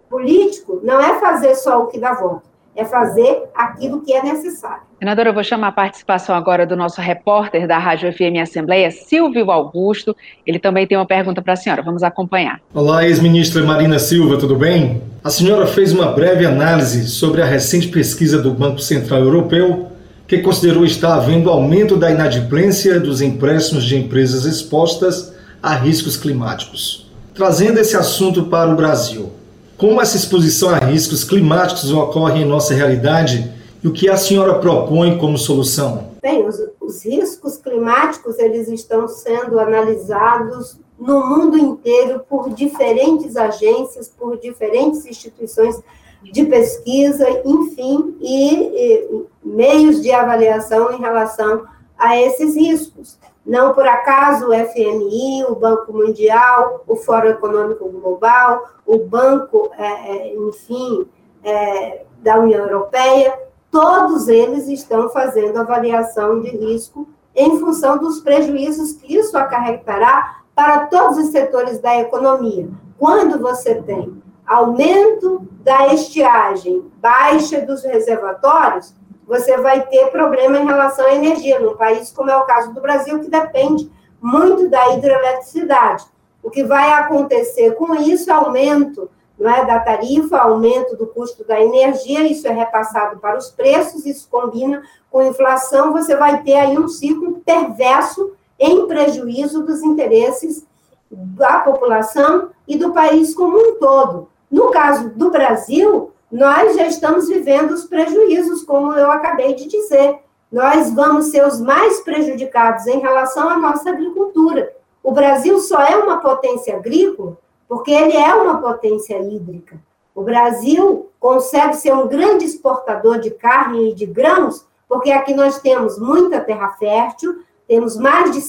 político não é fazer só o que dá voto, é fazer aquilo que é necessário. Senadora, eu vou chamar a participação agora do nosso repórter da Rádio FM Assembleia, Silvio Augusto. Ele também tem uma pergunta para a senhora. Vamos acompanhar. Olá, ex-ministra Marina Silva, tudo bem? A senhora fez uma breve análise sobre a recente pesquisa do Banco Central Europeu que considerou estar havendo aumento da inadimplência dos empréstimos de empresas expostas a riscos climáticos. Trazendo esse assunto para o Brasil, como essa exposição a riscos climáticos ocorre em nossa realidade E o que a senhora propõe como solução? Bem, os, os riscos climáticos eles estão sendo analisados no mundo inteiro por diferentes agências, por diferentes instituições de pesquisa, enfim, e, e, meios de avaliação em relação a esses riscos. Não por acaso o FMI, o Banco Mundial, o Fórum Econômico Global, o Banco, é, é, enfim, é, da União Europeia, todos eles estão fazendo avaliação de risco em função dos prejuízos que isso acarretará para todos os setores da economia. Quando você tem aumento da estiagem, baixa dos reservatórios, você vai ter problema em relação à energia, num país como é o caso do Brasil, que depende muito da hidroeletricidade. O que vai acontecer com isso é aumento não é, da tarifa, aumento do custo da energia, isso é repassado para os preços, isso combina com inflação, você vai ter aí um ciclo perverso em prejuízo dos interesses da população e do país como um todo. No caso do Brasil, nós já estamos vivendo os prejuízos, como eu acabei de dizer. Nós vamos ser os mais prejudicados em relação à nossa agricultura. O Brasil só é uma potência agrícola porque ele é uma potência hídrica. O Brasil consegue ser um grande exportador de carne e de grãos, porque aqui nós temos muita terra fértil, temos mais de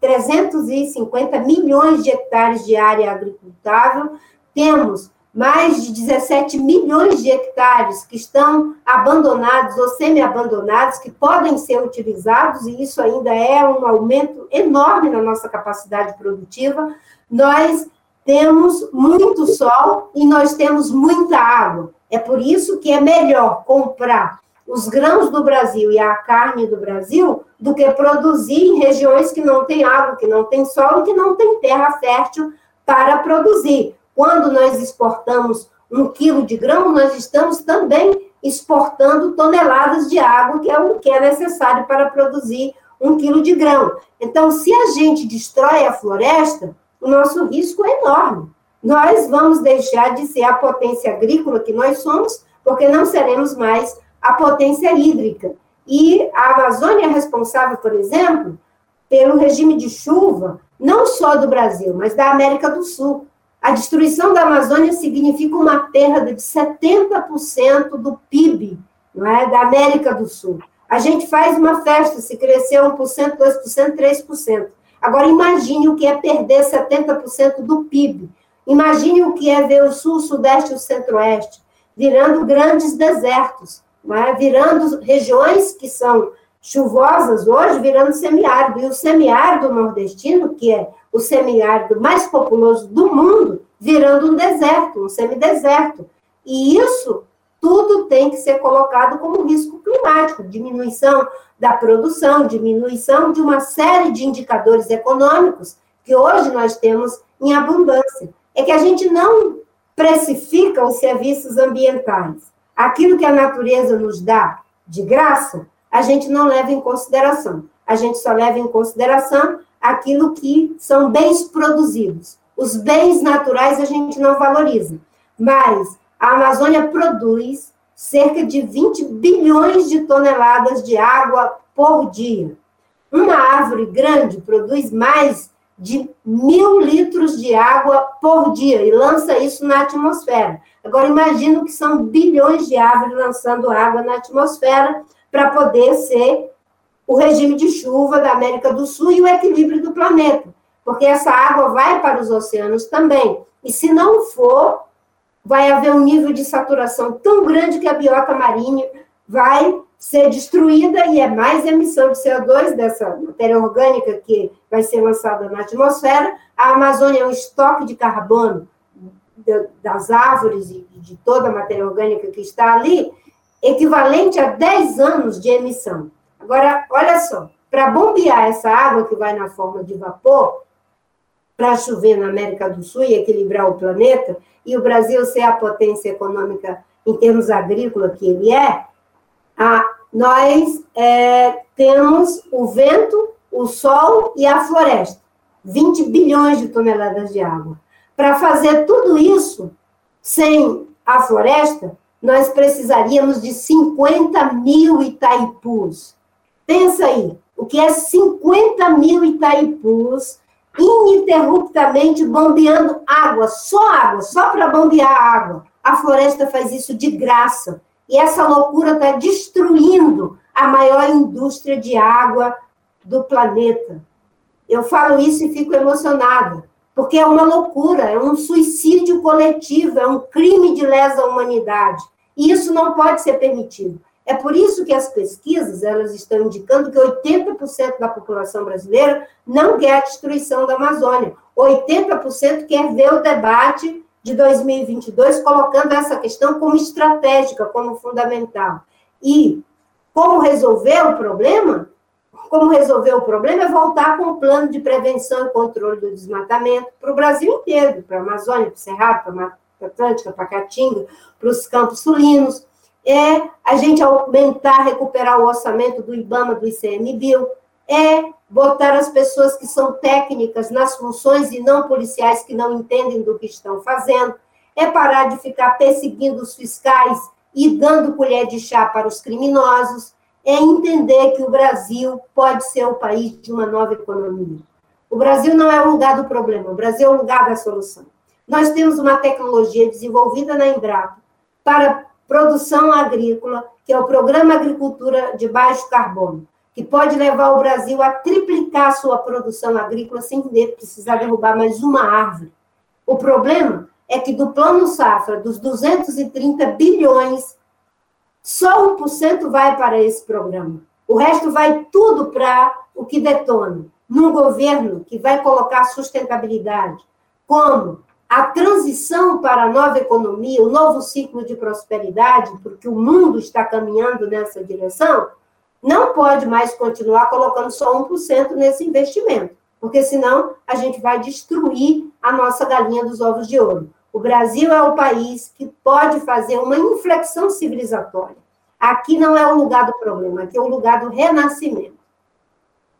350 milhões de hectares de área agricultável, temos mais de 17 milhões de hectares que estão abandonados ou semi-abandonados, que podem ser utilizados, e isso ainda é um aumento enorme na nossa capacidade produtiva. Nós temos muito sol e nós temos muita água. É por isso que é melhor comprar os grãos do Brasil e a carne do Brasil do que produzir em regiões que não tem água, que não tem sol e que não tem terra fértil para produzir. Quando nós exportamos um quilo de grão, nós estamos também exportando toneladas de água, que é o que é necessário para produzir um quilo de grão. Então, se a gente destrói a floresta, o nosso risco é enorme. Nós vamos deixar de ser a potência agrícola que nós somos, porque não seremos mais a potência hídrica. E a Amazônia é responsável, por exemplo, pelo regime de chuva, não só do Brasil, mas da América do Sul. A destruição da Amazônia significa uma perda de 70% do PIB não é, da América do Sul. A gente faz uma festa se crescer 1%, 2%, 3%. Agora, imagine o que é perder 70% do PIB. Imagine o que é ver o Sul, o Sudeste e o Centro-Oeste virando grandes desertos é? virando regiões que são chuvosas hoje, virando semiárido. E o semiárido nordestino, que é o semiárido mais populoso do mundo, virando um deserto, um semideserto. E isso tudo tem que ser colocado como risco climático, diminuição da produção, diminuição de uma série de indicadores econômicos que hoje nós temos em abundância. É que a gente não precifica os serviços ambientais aquilo que a natureza nos dá de graça, a gente não leva em consideração. A gente só leva em consideração aquilo que são bens produzidos. Os bens naturais a gente não valoriza. Mas a Amazônia produz cerca de 20 bilhões de toneladas de água por dia. Uma árvore grande produz mais de mil litros de água por dia e lança isso na atmosfera. Agora, imagino que são bilhões de árvores lançando água na atmosfera para poder ser o regime de chuva da América do Sul e o equilíbrio do planeta, porque essa água vai para os oceanos também. E se não for, vai haver um nível de saturação tão grande que a biota marinha vai ser destruída e é mais emissão de CO2 dessa matéria orgânica que vai ser lançada na atmosfera. A Amazônia é um estoque de carbono das árvores e de toda a matéria orgânica que está ali, equivalente a 10 anos de emissão. Agora, olha só, para bombear essa água que vai na forma de vapor, para chover na América do Sul e equilibrar o planeta, e o Brasil ser a potência econômica em termos agrícola que ele é, a, nós é, temos o vento, o sol e a floresta. 20 bilhões de toneladas de água. Para fazer tudo isso sem a floresta, nós precisaríamos de 50 mil Itaipus. Pensa aí, o que é 50 mil Itaipus ininterruptamente bombeando água, só água, só para bombear água. A floresta faz isso de graça. E essa loucura está destruindo a maior indústria de água do planeta. Eu falo isso e fico emocionada, porque é uma loucura, é um suicídio coletivo, é um crime de lesa humanidade. E isso não pode ser permitido. É por isso que as pesquisas elas estão indicando que 80% da população brasileira não quer a destruição da Amazônia. 80% quer ver o debate de 2022 colocando essa questão como estratégica, como fundamental. E como resolver o problema? Como resolver o problema é voltar com o plano de prevenção e controle do desmatamento para o Brasil inteiro, para a Amazônia, para o Cerrado, para a Mata Atlântica, para a Caatinga, para os campos sulinos é a gente aumentar, recuperar o orçamento do IBAMA, do ICMBio, é botar as pessoas que são técnicas nas funções e não policiais que não entendem do que estão fazendo, é parar de ficar perseguindo os fiscais e dando colher de chá para os criminosos, é entender que o Brasil pode ser o país de uma nova economia. O Brasil não é o lugar do problema, o Brasil é o lugar da solução. Nós temos uma tecnologia desenvolvida na Embrapa para produção agrícola, que é o Programa Agricultura de Baixo Carbono, que pode levar o Brasil a triplicar sua produção agrícola sem precisar derrubar mais uma árvore. O problema é que do plano safra, dos 230 bilhões, só 1% vai para esse programa. O resto vai tudo para o que detona. Num governo que vai colocar sustentabilidade, como a transição para a nova economia, o novo ciclo de prosperidade, porque o mundo está caminhando nessa direção, não pode mais continuar colocando só 1% nesse investimento, porque senão a gente vai destruir a nossa galinha dos ovos de ouro. O Brasil é o país que pode fazer uma inflexão civilizatória. Aqui não é o lugar do problema, aqui é o lugar do renascimento.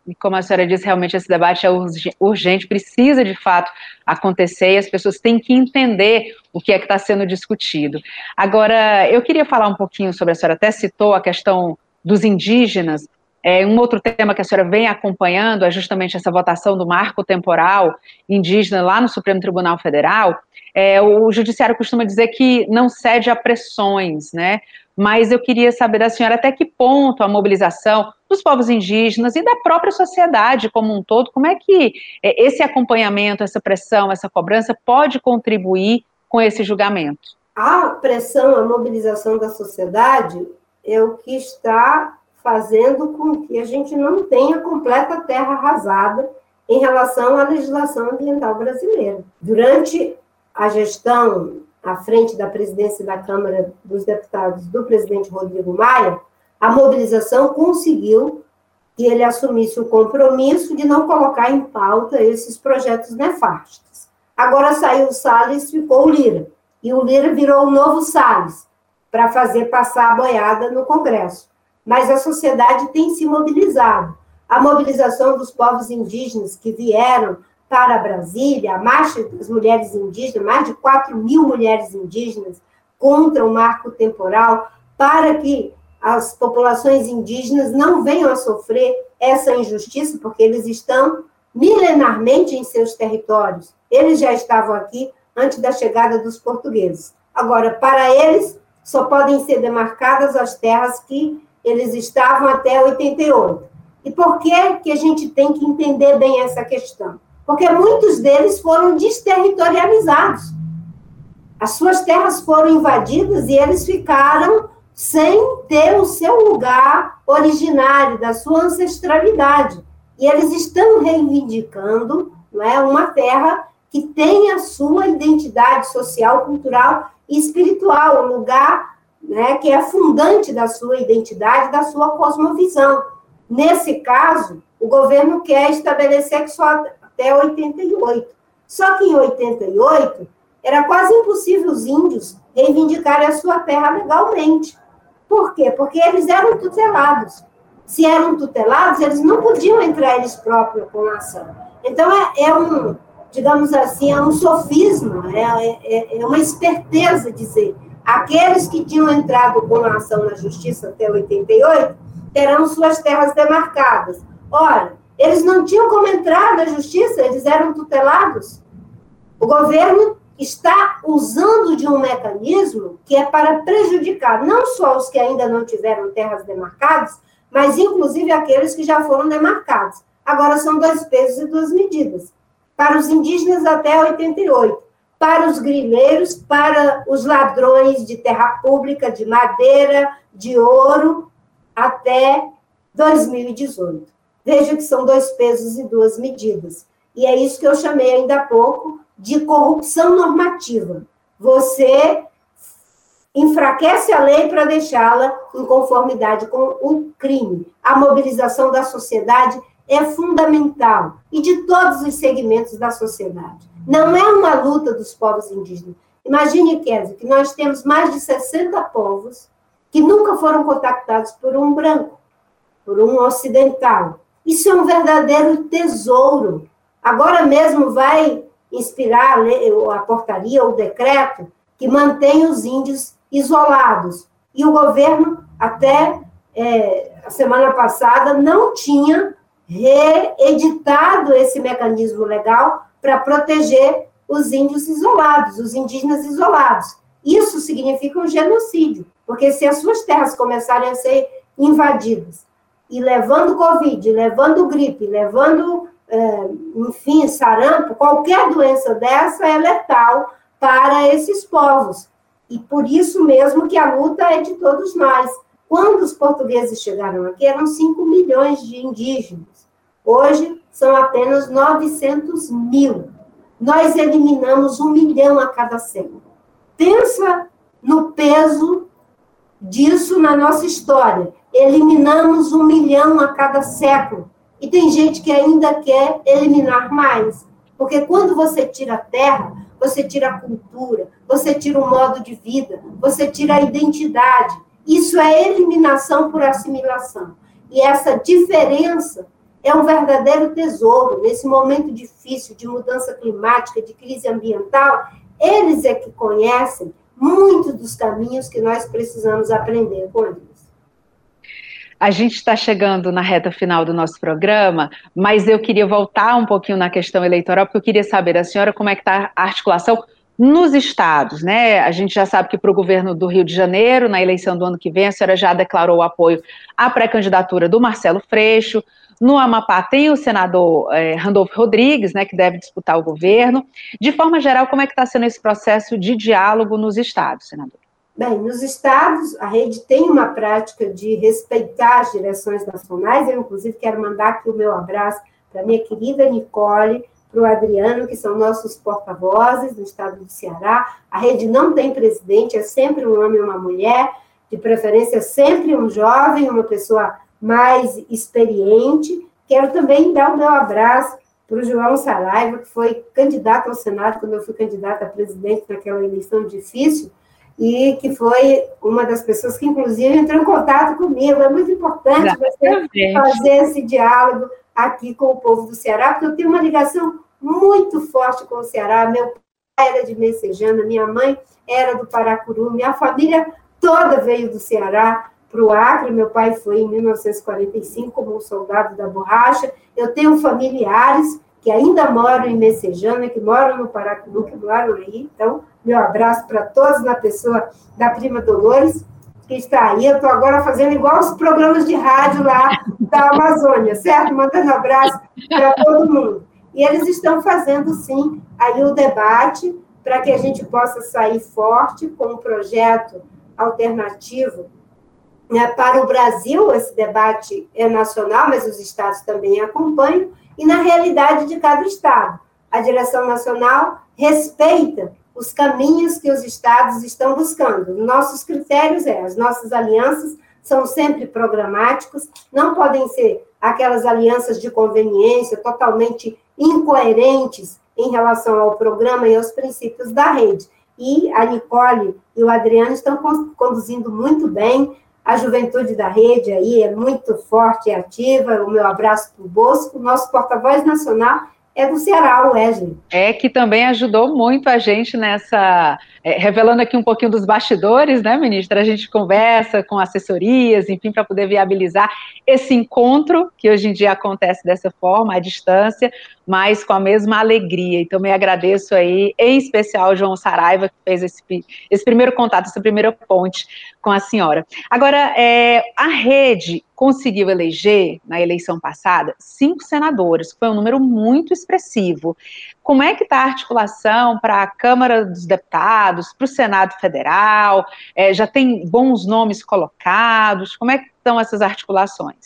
E como a senhora disse, realmente esse debate é urgente, precisa de fato acontecer e as pessoas têm que entender o que é que está sendo discutido. Agora, eu queria falar um pouquinho sobre, a senhora até citou a questão dos indígenas, é, um outro tema que a senhora vem acompanhando é justamente essa votação do marco temporal indígena lá no Supremo Tribunal Federal. É, o judiciário costuma dizer que não cede a pressões, né? Mas eu queria saber da senhora até que ponto a mobilização dos povos indígenas e da própria sociedade como um todo, como é que é, esse acompanhamento, essa pressão, essa cobrança pode contribuir com esse julgamento? A pressão, a mobilização da sociedade é o que está fazendo com que a gente não tenha completa terra arrasada em relação à legislação ambiental brasileira. Durante a gestão à frente da presidência da Câmara dos Deputados do presidente Rodrigo Maia, a mobilização conseguiu que ele assumisse o compromisso de não colocar em pauta esses projetos nefastos. Agora saiu o Salles, ficou o Lira. E o Lira virou o novo Salles, para fazer passar a boiada no Congresso. Mas a sociedade tem se mobilizado. A mobilização dos povos indígenas que vieram para Brasília, a marcha das mulheres indígenas, mais de 4 mil mulheres indígenas contra o marco temporal, para que as populações indígenas não venham a sofrer essa injustiça, porque eles estão milenarmente em seus territórios. Eles já estavam aqui antes da chegada dos portugueses. Agora, para eles, só podem ser demarcadas as terras que eles estavam até 88. E por que, que a gente tem que entender bem essa questão? Porque muitos deles foram desterritorializados. As suas terras foram invadidas e eles ficaram sem ter o seu lugar originário, da sua ancestralidade. E eles estão reivindicando não é, uma terra que tem a sua identidade social, cultural e espiritual, um lugar né, que é fundante da sua identidade, da sua cosmovisão. Nesse caso, o governo quer estabelecer que só até 88. Só que em 88 era quase impossível os índios reivindicarem a sua terra legalmente. Por quê? Porque eles eram tutelados. Se eram tutelados, eles não podiam entrar eles próprios com a ação. Então, é, é um, digamos assim, é um sofisma, é, é, é uma esperteza dizer Aqueles que tinham entrado com a ação na justiça até 88 terão suas terras demarcadas. Ora, eles não tinham como entrar na justiça, eles eram tutelados. O governo está usando de um mecanismo que é para prejudicar não só os que ainda não tiveram terras demarcadas, mas inclusive aqueles que já foram demarcados. Agora são dois pesos e duas medidas. Para os indígenas até 88, para os grileiros, para os ladrões de terra pública, de madeira, de ouro, até 2018. Veja que são dois pesos e duas medidas. E é isso que eu chamei ainda há pouco de corrupção normativa. Você enfraquece a lei para deixá-la em conformidade com o crime. A mobilização da sociedade é fundamental e de todos os segmentos da sociedade. Não é uma luta dos povos indígenas. Imagine, Kézia, que nós temos mais de 60 povos que nunca foram contactados por um branco, por um ocidental. Isso é um verdadeiro tesouro. Agora mesmo vai inspirar a, portaria ou o decreto que mantém os índios isolados. E o governo, até é, a semana passada, não tinha reeditado esse mecanismo legal para proteger os índios isolados, os indígenas isolados. Isso significa um genocídio, porque se as suas terras começarem a ser invadidas e levando Covid, levando gripe, levando, é, enfim, sarampo, qualquer doença dessa é letal para esses povos. E por isso mesmo que a luta é de todos nós. Quando os portugueses chegaram aqui, eram 5 milhões de indígenas. Hoje, são apenas 900 mil. Nós eliminamos um milhão a cada século. Pensa no peso disso na nossa história. Eliminamos um milhão a cada século. E tem gente que ainda quer eliminar mais. Porque quando você tira a terra, você tira a cultura, você tira o modo de vida, você tira a identidade. Isso é eliminação por assimilação. E essa diferença é um verdadeiro tesouro. Nesse momento difícil de mudança climática, de crise ambiental, eles é que conhecem muitos dos caminhos que nós precisamos aprender com eles. A gente está chegando na reta final do nosso programa, mas eu queria voltar um pouquinho na questão eleitoral, porque eu queria saber da senhora como é que está a articulação nos estados, né? A gente já sabe que para o governo do Rio de Janeiro, na eleição do ano que vem, a senhora já declarou o apoio à pré-candidatura do Marcelo Freixo. No Amapá tem o senador é, Randolfo Rodrigues, né, que deve disputar o governo. De forma geral, como é que está sendo esse processo de diálogo nos estados, senador? Bem, nos estados, a rede tem uma prática de respeitar as direções nacionais. Eu, inclusive, quero mandar aqui o meu abraço para minha querida Nicole, para o Adriano, que são nossos porta-vozes do estado do Ceará. A rede não tem presidente, é sempre um homem e uma mulher, de preferência sempre um jovem, uma pessoa mais experiente. Quero também dar o meu abraço para o João Saraiva, que foi candidato ao Senado quando eu fui candidata a presidente naquela eleição difícil, e que foi uma das pessoas que, inclusive, entrou em contato comigo. É muito importante você fazer esse diálogo aqui com o povo do Ceará, porque eu tenho uma ligação muito forte com o Ceará. Meu pai era de Messejana, minha mãe era do Paracuru, minha família toda veio do Ceará para o Acre. Meu pai foi em 1945 como um soldado da borracha. Eu tenho familiares que ainda moram em Messejana, que moram no Paracuru, que moram aí. Então, meu abraço para todos, na pessoa da prima Dolores, que está aí. Eu estou agora fazendo igual os programas de rádio lá da Amazônia, certo? Mandando abraço para todo mundo. E eles estão fazendo, sim, aí o debate para que a gente possa sair forte com um projeto alternativo né, para o Brasil. Esse debate é nacional, mas os estados também acompanham, e na realidade de cada estado. A direção nacional respeita os caminhos que os estados estão buscando. Nossos critérios é, as nossas alianças são sempre programáticos, não podem ser aquelas alianças de conveniência totalmente incoerentes em relação ao programa e aos princípios da rede. E a Nicole e o Adriano estão conduzindo muito bem. A juventude da rede aí é muito forte e ativa. O meu abraço para o Bosco, nosso porta-voz nacional é do Ceará, o Wesley. É que também ajudou muito a gente nessa. É, revelando aqui um pouquinho dos bastidores, né, ministra? A gente conversa com assessorias, enfim, para poder viabilizar esse encontro, que hoje em dia acontece dessa forma, à distância, mas com a mesma alegria. E também agradeço aí, em especial, João Saraiva, que fez esse, esse primeiro contato, essa primeira ponte com a senhora. Agora, é, a rede conseguiu eleger, na eleição passada, cinco senadores, foi um número muito expressivo. Como é que está a articulação para a Câmara dos Deputados, para o Senado Federal? É, já tem bons nomes colocados? Como é que estão essas articulações?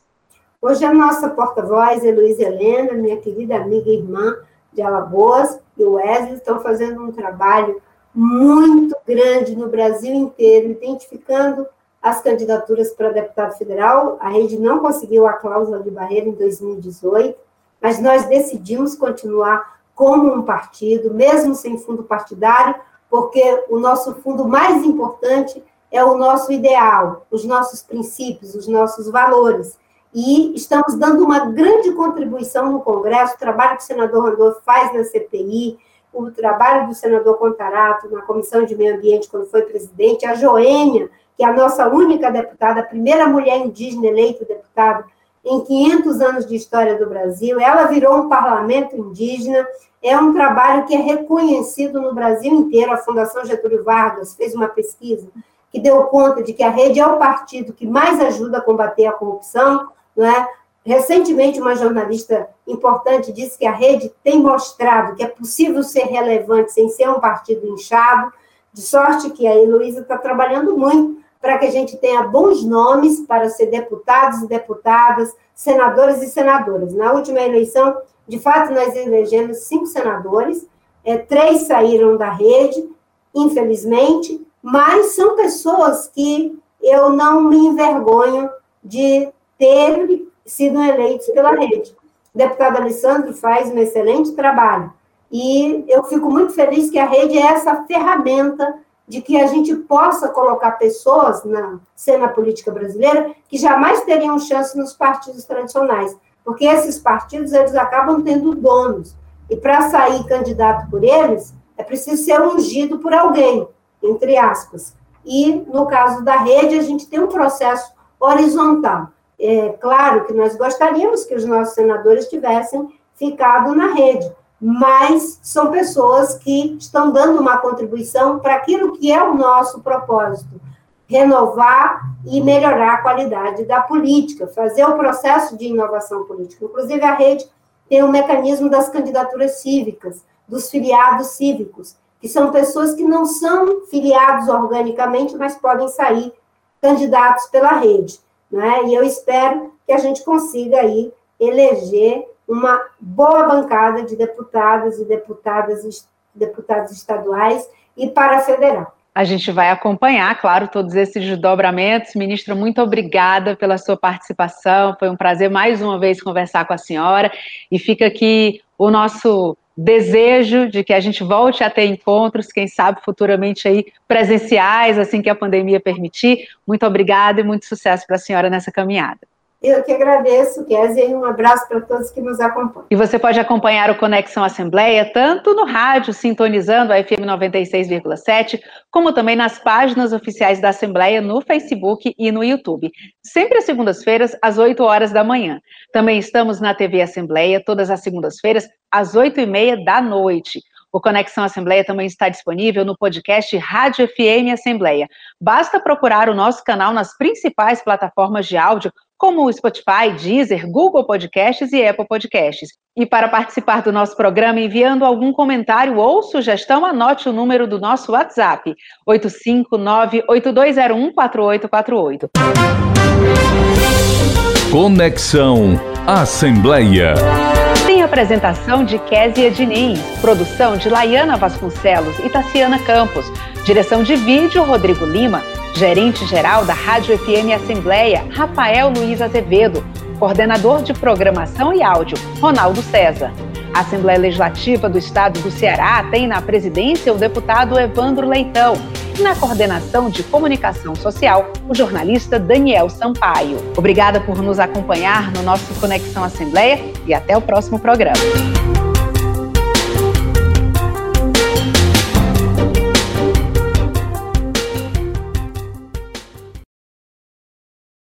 Hoje a nossa porta-voz é Luiz Helena, minha querida amiga e irmã de Alagoas, e o Wesley estão fazendo um trabalho muito grande no Brasil inteiro, identificando as candidaturas para deputado federal. A rede não conseguiu a cláusula de barreira em 2018, mas nós decidimos continuar como um partido, mesmo sem fundo partidário, porque o nosso fundo mais importante é o nosso ideal, os nossos princípios, os nossos valores. E estamos dando uma grande contribuição no Congresso, o trabalho que o senador Randolfo faz na CPI, o trabalho do senador Contarato na Comissão de Meio Ambiente, quando foi presidente, a Joênia, que é a nossa única deputada, a primeira mulher indígena eleita deputada em 500 anos de história do Brasil, ela virou um parlamento indígena, é um trabalho que é reconhecido no Brasil inteiro, a Fundação Getúlio Vargas fez uma pesquisa que deu conta de que a rede é o partido que mais ajuda a combater a corrupção, não é? Recentemente, uma jornalista importante disse que a rede tem mostrado que é possível ser relevante sem ser um partido inchado, de sorte que a Heloísa está trabalhando muito para que a gente tenha bons nomes para ser deputados e deputadas, senadores e senadoras. Na última eleição, de fato, nós elegemos cinco senadores, é, três saíram da rede, infelizmente, mas são pessoas que eu não me envergonho de ter sido eleitos pela rede. O deputado Alessandro faz um excelente trabalho. E eu fico muito feliz que a rede é essa ferramenta de que a gente possa colocar pessoas na cena política brasileira que jamais teriam chance nos partidos tradicionais, porque esses partidos eles acabam tendo donos. E para sair candidato por eles, é preciso ser ungido por alguém, entre aspas. E no caso da rede, a gente tem um processo horizontal. É claro que nós gostaríamos que os nossos senadores tivessem ficado na rede, mas são pessoas que estão dando uma contribuição para aquilo que é o nosso propósito: renovar e melhorar a qualidade da política, fazer o processo de inovação política. Inclusive, a rede tem o um mecanismo das candidaturas cívicas, dos filiados cívicos, que são pessoas que não são filiados organicamente, mas podem sair candidatos pela rede. Né? E eu espero que a gente consiga aí eleger uma boa bancada de deputadas e deputadas deputados estaduais e para federal. A gente vai acompanhar, claro, todos esses desdobramentos. Ministra, muito obrigada pela sua participação. Foi um prazer mais uma vez conversar com a senhora. E fica aqui o nosso desejo de que a gente volte a ter encontros, quem sabe futuramente aí presenciais, assim que a pandemia permitir. Muito obrigada e muito sucesso para a senhora nessa caminhada. Eu que agradeço, Kézia, e um abraço para todos que nos acompanham. E você pode acompanhar o Conexão Assembleia tanto no rádio, sintonizando a FM 96,7, como também nas páginas oficiais da Assembleia no Facebook e no YouTube. Sempre às segundas-feiras, às 8 horas da manhã. Também estamos na TV Assembleia, todas as segundas-feiras, às 8 e meia da noite. O Conexão Assembleia também está disponível no podcast Rádio FM Assembleia. Basta procurar o nosso canal nas principais plataformas de áudio, como o Spotify, Deezer, Google Podcasts e Apple Podcasts. E para participar do nosso programa enviando algum comentário ou sugestão, anote o número do nosso WhatsApp: 859-8201-4848. Conexão Assembleia apresentação de Késia Diniz, produção de Laiana Vasconcelos e Tassiana Campos, direção de vídeo Rodrigo Lima, gerente-geral da Rádio FM Assembleia, Rafael Luiz Azevedo, coordenador de programação e áudio, Ronaldo César. A Assembleia Legislativa do Estado do Ceará tem na presidência o deputado Evandro Leitão e na coordenação de comunicação social o jornalista Daniel Sampaio. Obrigada por nos acompanhar no nosso Conexão Assembleia e até o próximo programa.